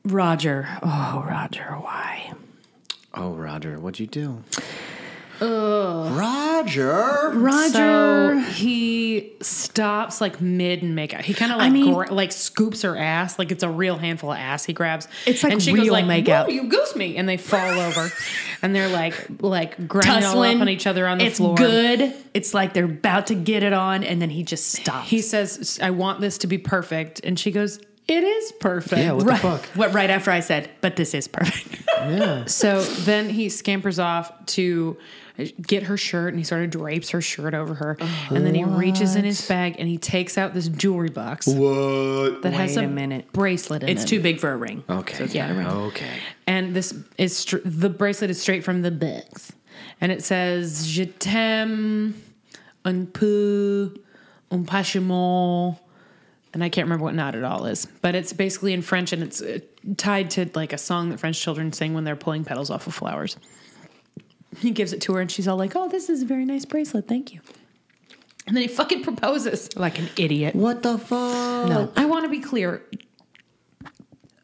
Roger, oh, Roger, why? Oh, Roger, what'd you do? Roger. Roger. So he stops like mid and make out. He kind of like I mean- gra- like scoops her ass, like it's a real handful of ass he grabs. It's like and she real goes like, make out. You goose me, and they fall [laughs] over, and they're like like grinding all up on each other on the it's floor. good. It's like they're about to get it on, and then he just stops. He says, "I want this to be perfect," and she goes, "It is perfect." Yeah, what right, the fuck? [laughs] What right after I said, but this is perfect. [laughs] Yeah. So then he scampers off to get her shirt and he sort of drapes her shirt over her. and then he reaches in his bag and he takes out this jewelry box What? that has Wait a, a minute. bracelet in it? it's it. too big for a ring. Okay. yeah. Okay. And this is str- the bracelet is straight from the box. And it says, Je t'aime un peu, un pachement. And I can't remember what not at all is, but it's basically in French and it's uh, tied to like a song that French children sing when they're pulling petals off of flowers. He gives it to her and she's all like, oh, this is a very nice bracelet. Thank you. And then he fucking proposes. Like an idiot. What the fuck? No. I want to be clear.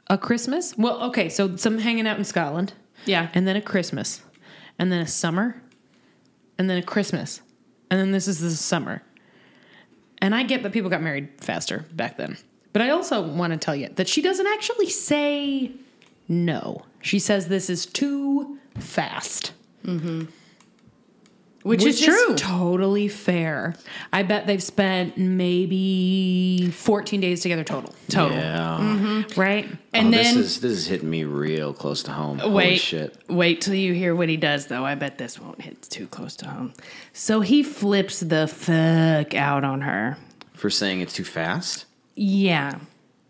A Christmas? Well, okay, so some hanging out in Scotland. Yeah. And then a Christmas. And then a summer. And then a Christmas. And then this is the summer. And I get that people got married faster back then. But I also want to tell you that she doesn't actually say no. She says this is too fast. Mm-hmm. Which, is true. totally fair. I bet they've spent maybe 14 days together total. Total. Yeah. Mm-hmm. Right? Oh, and oh, then this is this is hitting me real close to home. Holy wait, shit. wait till you hear what he does, though. I bet this won't hit too close to home. So he flips the fuck out on her. For saying it's too fast? Yeah.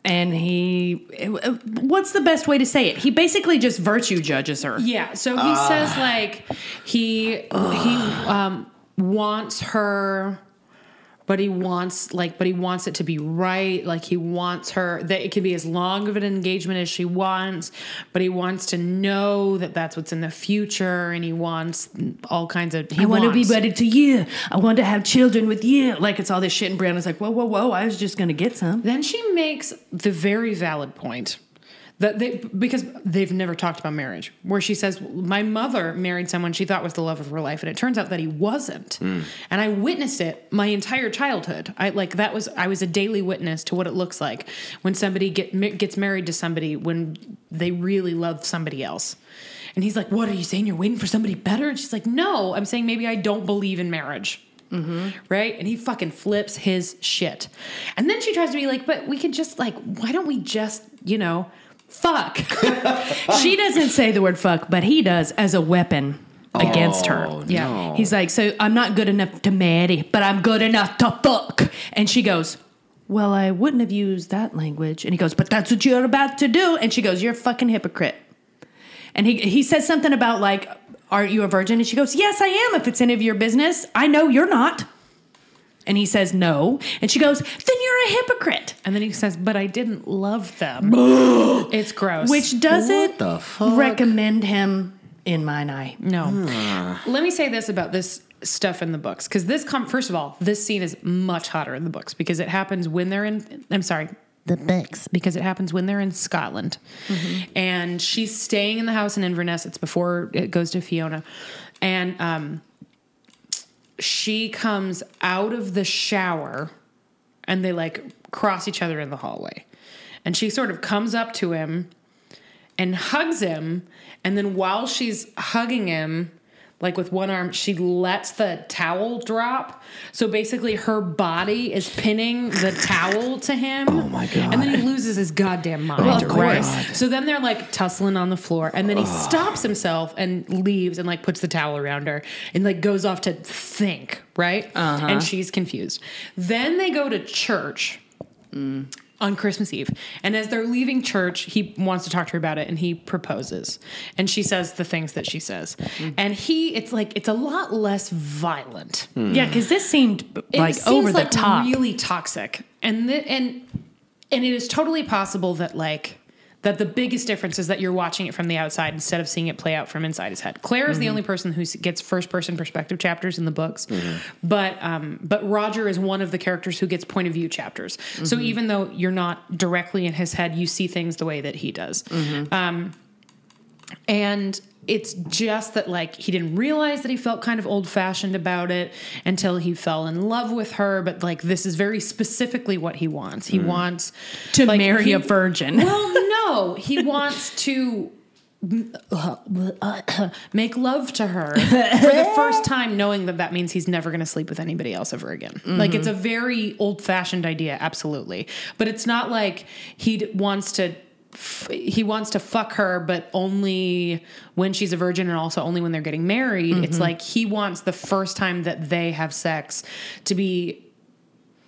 And he, what's the best way to say it? He basically just virtue judges her. Yeah. So he says like he he um, wants her, but he wants like but he wants it to be right. Like he wants her that it could be as long of an engagement as she wants, but he wants to know that that's what's in the future, and he wants all kinds of. He I want to be wedded to you. I want to have children with you. Like it's all this shit. And Brianna's like, whoa, whoa, whoa. I was just going to get some. Then she makes the very valid point that they because they've never talked about marriage, where she says, "My mother married someone she thought was the love of her life, and it turns out that he wasn't." Hmm. And I witnessed it my entire childhood. I like that was I was a daily witness to what it looks like when somebody get gets married to somebody when they really love somebody else. And he's like, "What are you saying? You're waiting for somebody better?" And she's like, "No, I'm saying maybe I don't believe in marriage." Mm-hmm. right? And he fucking flips his shit. And then she tries to be like, but we could just like, why don't we just, you know, fuck? [laughs] she doesn't say the word fuck, but he does as a weapon against her. Oh, Yeah. no. He's like, so I'm not good enough to marry, but I'm good enough to fuck. And she goes, Well, I wouldn't have used that language. And he goes, But that's what you're about to do. And she goes, You're a fucking hypocrite. And he, he says something about, like, Aren't you a virgin? And she goes, Yes, I am, if it's any of your business. I know you're not. And he says, No. And she goes, Then you're a hypocrite. And then he says, "But I didn't love them." [gasps] it's gross. Which doesn't the fuck? recommend him in mine eye. no. Let me say this about this stuff in the books because this com- first of all, this scene is much hotter in the books because it happens when they're in. I'm sorry. The books because it happens when they're in Scotland, and she's staying in the house in Inverness. It's before it goes to Fiona, and um, she comes out of the shower and they like cross each other in the hallway. And she sort of comes up to him and hugs him. And then while she's hugging him, like with one arm, she lets the towel drop. So basically, her body is pinning the towel to him. Oh my God. And then he loses his goddamn mind. Well, of right? course. So then they're like tussling on the floor, and then he stops himself and leaves and like puts the towel around her and like goes off to think, right? Uh-huh. And she's confused. Then they go to church on Christmas Eve. And as they're leaving church, he wants to talk to her about it and he proposes. And she says the things that she says. Mm. And he, it's like, it's a lot less violent. Hmm. Yeah, because this seemed It like seems over the like top. really toxic. And the, and and it is totally possible that like that the biggest difference is that you're watching it from the outside instead of seeing it play out from inside his head. Claire is the only person who gets first person perspective chapters in the books, but um, but Roger is one of the characters who gets point of view chapters. So even though you're not directly in his head, you see things the way that he does. Um, and it's just that like he didn't realize that he felt kind of old fashioned about it until he fell in love with her but like this is very specifically what he wants. He mm. wants to like, marry he- a virgin. well no. He wants to [clears throat] make love to her for the first time knowing that that means he's never going to sleep with anybody else ever again. Like it's mm-hmm. a very old-fashioned idea absolutely. But it's not like he wants to f- he wants to fuck her but only when she's a virgin and also only when they're getting married it's mm-hmm. like he wants the first time that they have sex to be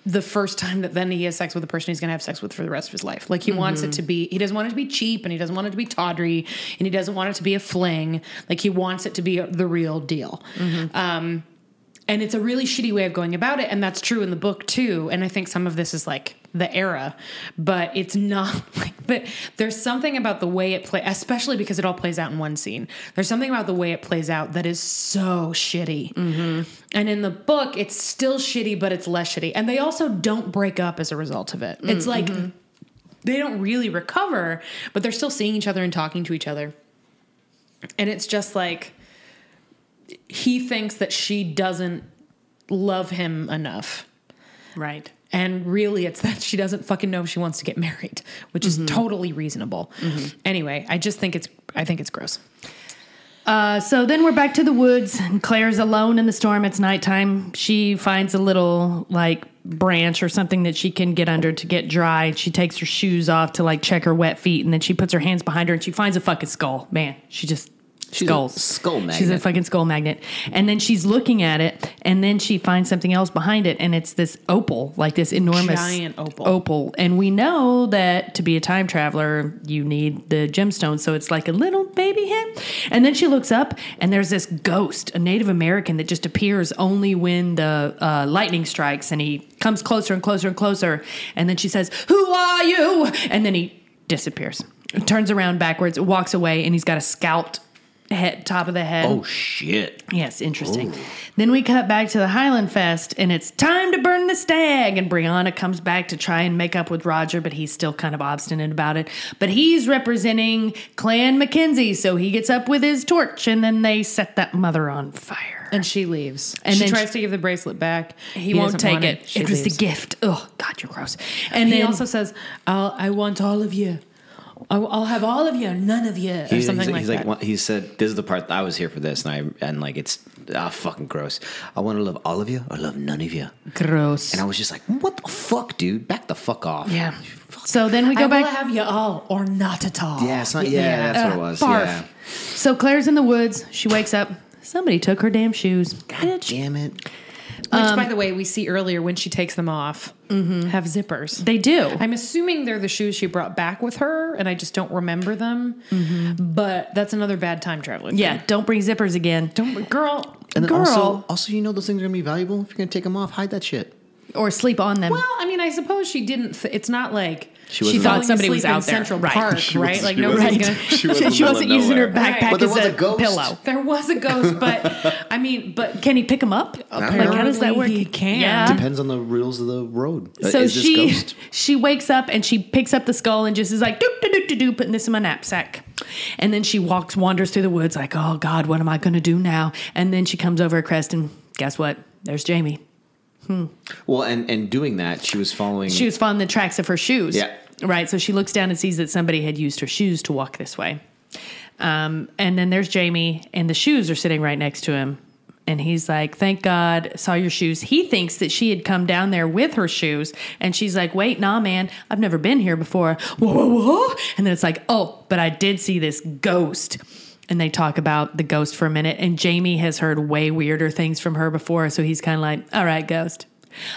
the first time that then he has sex with the person he's going to have sex with for the rest of his life. Like he wants it mm-hmm. to be, he doesn't want it to be cheap and he doesn't want it to be tawdry and he doesn't want it to be a fling. Like he wants it to be the real deal. Mm-hmm. Um, and it's a really shitty way of going about it. And that's true in the book too. And I think some of this is like the era, but it's not [laughs] like, but there's something about the way it play, especially because it all plays out in one scene. There's something about the way it plays out that is so shitty. Mm-hmm. And in the book, it's still shitty, but it's less shitty. And they also don't break up as a result of it. It's like mm-hmm. they don't really recover, but they're still seeing each other and talking to each other. And it's just like he thinks that she doesn't love him enough. right. And really, it's that she doesn't fucking know if she wants to get married, which is totally reasonable. Anyway, I just think it's I think it's gross. Uh, so then we're back to the woods, and Claire's alone in the storm. It's nighttime. She finds a little like branch or something that she can get under to get dry. She takes her shoes off to like check her wet feet, and then she puts her hands behind her and she finds a fucking skull. Man, she just She's a skull magnet. She's a fucking skull magnet. And then she's looking at it, and then she finds something else behind it, and it's this opal, like this enormous Giant opal. Opal. And we know that to be a time traveler, you need the gemstone. So it's like a little baby him. And then she looks up, and there's this ghost, a Native American that just appears only when the uh, lightning strikes, and he comes closer and closer and closer. And then she says, "Who are you?" And then he disappears, turns around backwards, walks away, and he's got a scalped head, top of the head. Oh shit! Yes, interesting. Then we cut back to the Highland Fest, and it's time to burn the stag. And Brianna comes back to try and make up with Roger, but he's still kind of obstinate about it. But he's representing Clan Mackenzie, so he gets up with his torch, and then they set that mother on fire. And she leaves. And And she then tries she- to give the bracelet back. he, won't take want it. It was the gift. Oh God, you're gross. And And he then also says, I'll, "I want all of you. I'll, I'll have all of you, none of you, or He's, something he's, like he's that." like he said, "This is the part I was here for this," and I and like it's ah fucking gross. I want to love all of you or love none of you, gross. and I was just like, "What the fuck, dude? Back the fuck off." yeah. So then we I go will back. have you all or not at all. yeah, it's not. Yeah, that's what it was. Barf. Yeah. So Claire's in the woods. She wakes up. Somebody took her damn shoes. God damn it! Which, um, by the way, we see earlier when she takes them off, mm-hmm. have zippers. They do. I'm assuming they're the shoes she brought back with her, and I just don't remember them. Mm-hmm. But that's another bad time traveling. yeah, don't bring zippers again. don't girl. And then Girl. also, also, you know those things are gonna be valuable. If you're gonna take them off, hide that shit. Or sleep on them. Well, I mean, I suppose she didn't. Th- it's not like She she wasn't- thought Thought somebody was in out there. Central Right. Park, She right? was- like she nobody's wasn't- gonna. she [laughs] she, was in the middle wasn't of using her nowhere. backpack But there as was a, a ghost. pillow. There was a ghost, but [laughs] I mean, but Can he pick him up? Like, how does that work? Apparently he can. Yeah. Depends on the rules of the road. Uh, So is this she ghost? she wakes up and she picks up the skull and just is like doop doop doop doop, doop putting this in my knapsack, and then she walks wanders through the woods like oh God what am I going to do now? And then she comes over a crest and guess what? There's Jamie. Well, and and doing that, she was following. She was following the tracks of her shoes. Yeah. Right. So she looks down and sees that somebody had used her shoes to walk this way. Um, and then there's Jamie, and the shoes are sitting right next to him. And he's like, Thank God, saw your shoes. He thinks that she had come down there with her shoes. And she's like, Wait, nah, man, I've never been here before. Whoa, whoa, whoa. And then it's like, Oh, but I did see this ghost. And they talk about the ghost for a minute. And Jamie has heard way weirder things from her before. So he's kind of like, All right, ghost.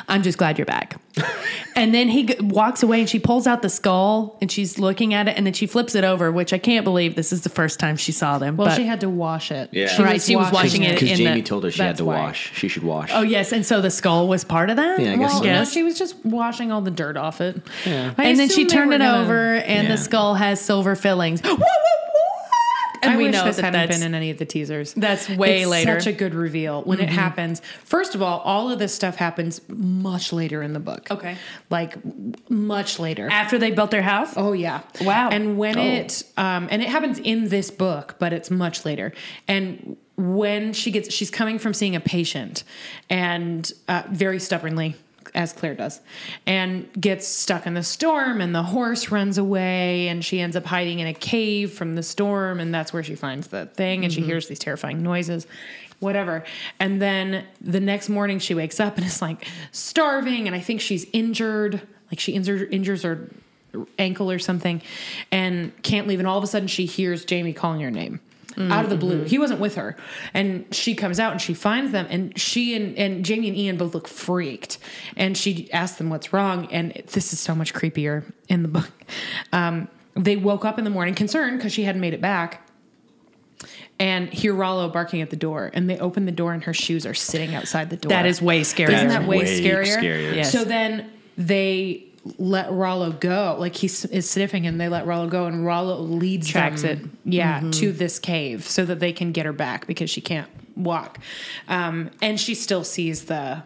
I'm just glad you're back. [laughs] and then he g- walks away and she pulls out the skull and she's looking at it and then she flips it over, which I can't believe this is the first time she saw them. well, but- she had to wash it. Yeah. she Right, she was washing it. because Jamie the- told her she had to why. wash. She should wash. Oh yes, and so the skull was part of that. Yeah, I guess Well, so. no, she was just washing all the dirt off it. Yeah. I and then she turned it gonna- over, and Yeah. the skull has silver fillings. Whoa, whoa, whoa! And I we wish know this that hadn't been in any of the teasers. that's way it's later. Mm-hmm. Such a good reveal when it happens. First of all, all of this stuff happens much later in the book. Okay. like much later. after they built their house. Oh yeah. Wow. And when Oh. it um and it happens in this book, but it's much later. And when she gets she's coming from seeing a patient and uh, very stubbornly as Claire does, and gets stuck in the storm, and the horse runs away, and she ends up hiding in a cave from the storm, and that's where she finds the thing, and she mm-hmm. hears these terrifying noises, whatever. And then the next morning, she wakes up and is like starving, and I think she's injured, like she injure, injures her ankle or something, and can't leave. And all of a sudden, she hears Jamie calling her name out of the blue. He wasn't with her, and she comes out and she finds them, and she and, and Jamie and Ian both look freaked, and she asks them what's wrong, and this is so much creepier in the book. Um, they woke up in the morning concerned because she hadn't made it back. And hear Rollo barking at the door, and they open the door, and her shoes are sitting outside the door. That is way scarier. Isn't that way, way scarier? scarier. Yes. So then they let Rollo go. Like he is sniffing, and they let Rollo go, and Rollo leads Tracks them, it. Mm-hmm. yeah, to this cave so that they can get her back because she can't walk, um, and she still sees the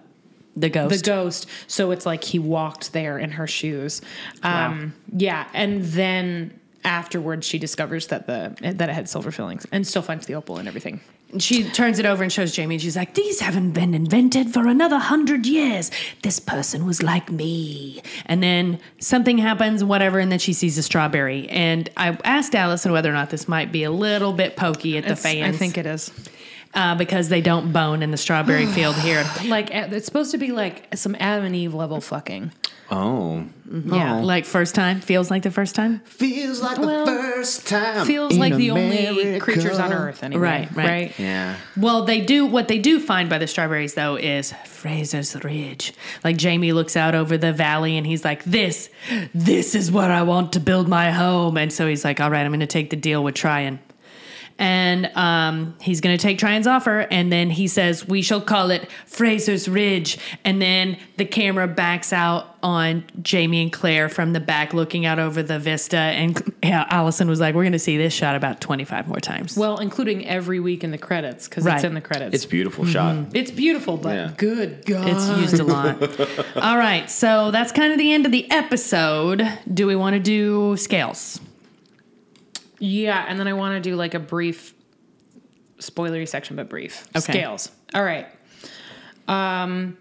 the ghost. the ghost. So it's like he walked there in her shoes. Um, Yeah, and then afterwards she discovers that the that it had silver fillings and still finds the opal and everything. She turns it over and shows Jamie, and she's like, These haven't been invented for another hundred years. This person was like me. And then something happens, whatever, and then she sees a strawberry. And I asked Allison whether or not this might be a little bit pokey at the It's- fans. I think it is. Uh, because they don't bone in the strawberry [sighs] field here. Like it's supposed to be like some Adam and Eve level fucking. Oh. Yeah. Like first time, feels like the first time. Feels like Well, the first time. Feels in like the only America. creatures on Earth anyway. Right, right. Yeah. Well, they do what they do find by the strawberries though is Fraser's Ridge. Like Jamie looks out over the valley and he's like, "This, this is where I want to build my home." And so he's like, "All right, I'm going to take the deal with Tryon." And um, he's going to take Tryon's offer, and then he says, "We shall call it Fraser's Ridge." And then the camera backs out on Jamie and Claire from the back, looking out over the vista. And yeah, [laughs] Allison was like, "We're going to see this shot about 25 more times." Well, including every week in the credits because Right. it's in the credits. It's beautiful shot. It's beautiful, but Yeah. good God. It's used a lot. [laughs] All right, so that's kind of the end of the episode. Do we want to do scales? Yeah, and then I want to do like a brief spoilery section, but brief. Okay. Scales. All right. Um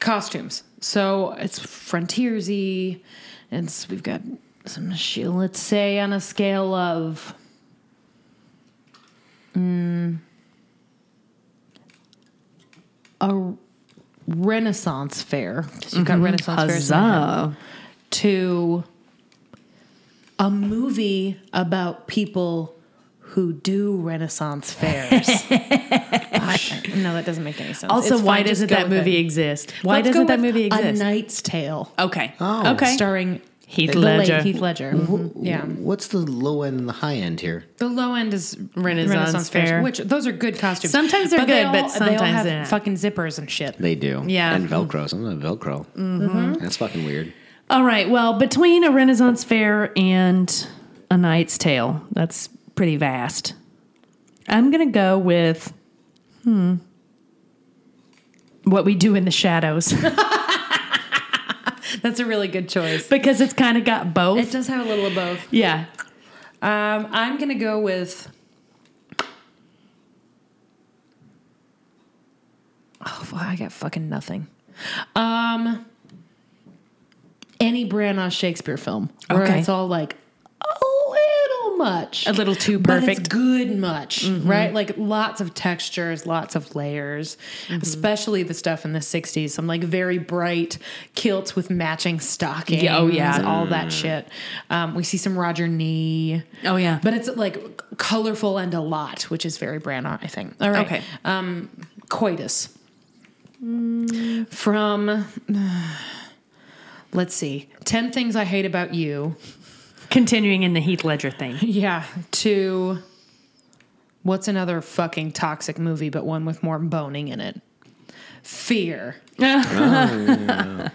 costumes. So it's frontiersy. It's we've got some shit, let's say on a scale of mm, a Renaissance fair. You've got Renaissance fairs in my head to a movie about people who do Renaissance fairs. [laughs] I- [laughs] no, that doesn't make any sense. Also, It's why doesn't that movie it. exist? Why Let's doesn't that with movie A exist? Knight's Tale. Okay. Oh. Okay. Starring Heath the Ledger. late Heath Ledger. Yeah. What's the low end and the high end here? The low end is Renaissance fairs, fair. which those are good costumes. Sometimes they're they good, all- but they all sometimes have they're not. fucking zippers and shit. They do. Yeah. And Velcro. Some of them Velcro. Mm-hmm. That's fucking weird. All right. Well, between a Renaissance fair and a Knight's Tale, that's pretty vast. I'm gonna go with hmm. What we do in the shadows [laughs] That's a really good choice. because it's kind of got both. It does have a little of both. yeah. Um, I'm gonna go with. Oh, I got fucking nothing. Um, any Branagh Shakespeare film where Okay. it's all like a little much, A little too but it's perfect. good much, right? Like lots of textures, lots of layers, especially the stuff in the '60s. Some like very bright kilts with matching stockings. Yeah, oh, yeah. all that shit. Um, we see some Roger Nee. Oh yeah. But it's like colorful and a lot, which is very Branagh, I think. All right. Okay. Um, coitus. From, let's see, 10 Things I Hate About You. Continuing in the Heath Ledger thing. [laughs] Yeah. To, what's another fucking toxic movie, but one with more boning in it? Fear. [laughs]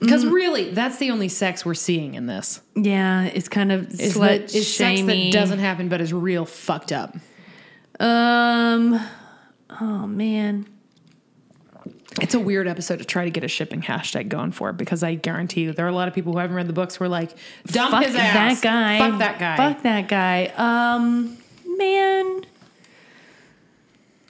Because really, that's the only sex we're seeing in this. Yeah, it's kind of Is, slut that, is sex that doesn't happen, but is real fucked up. Um. Oh man. It's a weird episode to try to get a shipping hashtag going for because I guarantee you there are a lot of people who haven't read the books who are like, dump Fuck his ass. that guy. Fuck that guy. Fuck that guy. Um, man.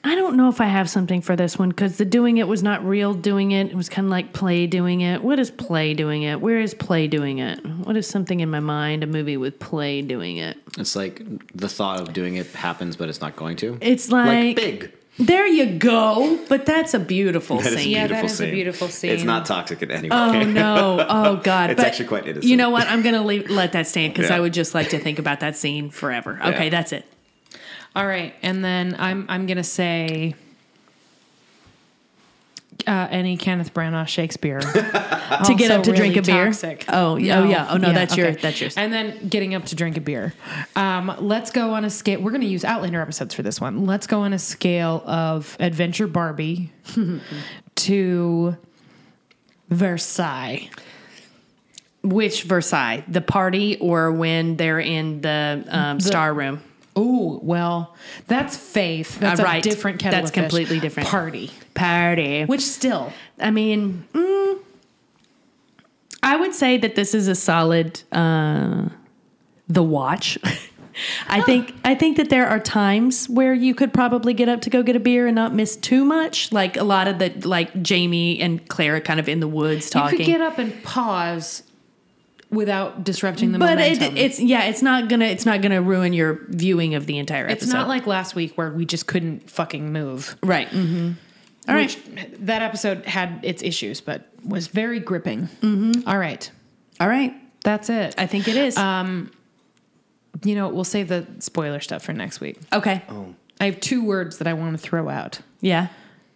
I don't know if I have something for this one because the doing it was not real doing it. It was kind of like play doing it. What is play doing it? Where is play doing it? What is something in my mind? A movie with play doing it. It's like the thought of doing it happens, but it's not going to. It's like, like big. There you go. But that's a beautiful That is a scene. Yeah, that beautiful is a beautiful scene. It's not toxic in any oh, way. Oh no! [laughs] Oh god! It's actually quite innocent. You know what? I'm gonna leave, let that stand because Yeah. I would just like to think about that scene forever. Okay, Yeah. that's it. All right, and then I'm I'm gonna say uh, any Kenneth Branagh Shakespeare [laughs] To get up to drink a beer. Toxic. Oh, yeah, oh yeah. Oh no, that's your okay. that's yours. And then getting up to drink a beer. Um, let's go on a scale. We're going to use Outlander episodes for this one. Let's go on a scale of Adventure Barbie [laughs] to Versailles. Which Versailles, the party, or when they're in the, um, star room? Oh well, that's faith. That's Uh, a different kettle. That's of fish. completely different. Party, Party. which still I mean, mm, I would say that this is a solid uh, the watch. [laughs] I think I think that there are times where you could probably get up to go get a beer and not miss too much. Like a lot of the like Jamie and Clara kind of in the woods talking. you could get up and pause without disrupting the but it, it's yeah, it's not gonna it's not gonna ruin your viewing of the entire episode. It's not like last week where we just couldn't fucking move. right. Mm-hmm. All right. Which, That episode had its issues, but was very gripping. Mm-hmm. right. All right. That's it. I think it is. you know, we'll save the spoiler stuff for next week. okay. I have two words that I want to throw out. Yeah.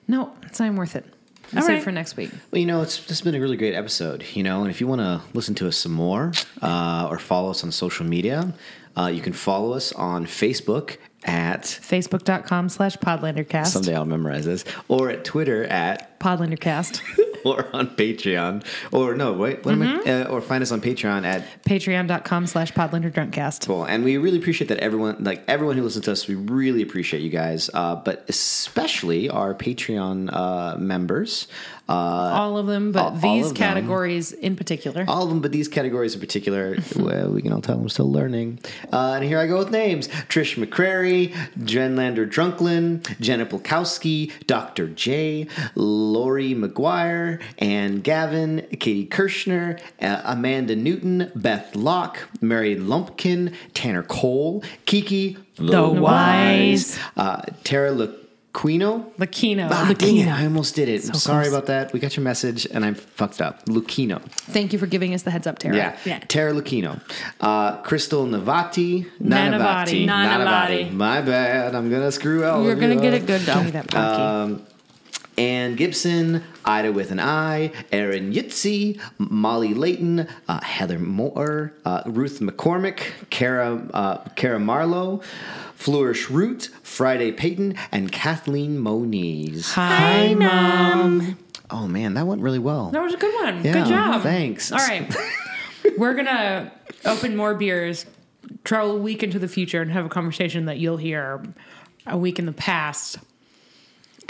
No, it's not even worth it. We'll All save right. it for next week. Well, you know, it's this has been a really great episode. You know, and if you want to listen to us some more uh, or follow us on social media, uh, you can follow us on Facebook at Facebook.com slash Podlandercast. someday I'll memorize this, or at Twitter at, Podlandercast. [laughs] [laughs] or on Patreon, or no, wait, what am I? Uh, or find us on Patreon at Patreon.com slash Podlanderdrunkcast. Cool. And we really appreciate that everyone, like everyone who listens to us, we really appreciate you guys, uh, but especially our Patreon uh, members. Uh, All of them, but all- all these them. categories in particular. all of them, but these categories in particular, well, we can all tell I'm still learning. Uh, and here I go with names Trish McCrary, Jen Lander Drunklin, Jenna Polkowski, Dr. J, Lori McGuire, Ann Gavin, Katie Kirschner, uh, Amanda Newton, Beth Locke, Mary Lumpkin, Tanner Cole, Kiki The Wise. uh, Tara Le- Quino? Lucchino. Ah, dang it, I almost did it. So I'm sorry close. about that. We got your message and I'm fucked up. Lucchino. Thank you for giving us the heads up, Tara. Yeah. Yeah. Tara Lucchino. Uh, Crystal Navati. Nanavati. Nanavati. My bad. I'm going to screw all You're gonna get up. it good Give me though. that [laughs] punky. Um, Ann Gibson, Ida with an I, Erin Yitzi, Molly Layton, uh, Heather Moore, uh, Ruth McCormick, Kara, uh, Kara Marlowe, Flourish Root, Friday Payton, and Kathleen Moniz. Hi, Mom. Oh man, that went really well. That was a good one. Yeah, good job. thanks. All right. [laughs] We're going to open more beers, travel a week into the future, and have a conversation that you'll hear a week in the past.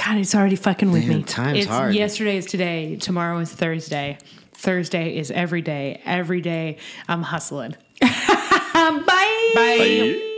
God, it's already fucking with Man, me. time's it's hard. yesterday is today, tomorrow is Thursday. Thursday is every day. Every day I'm hustling. Um, [laughs] bye. Bye.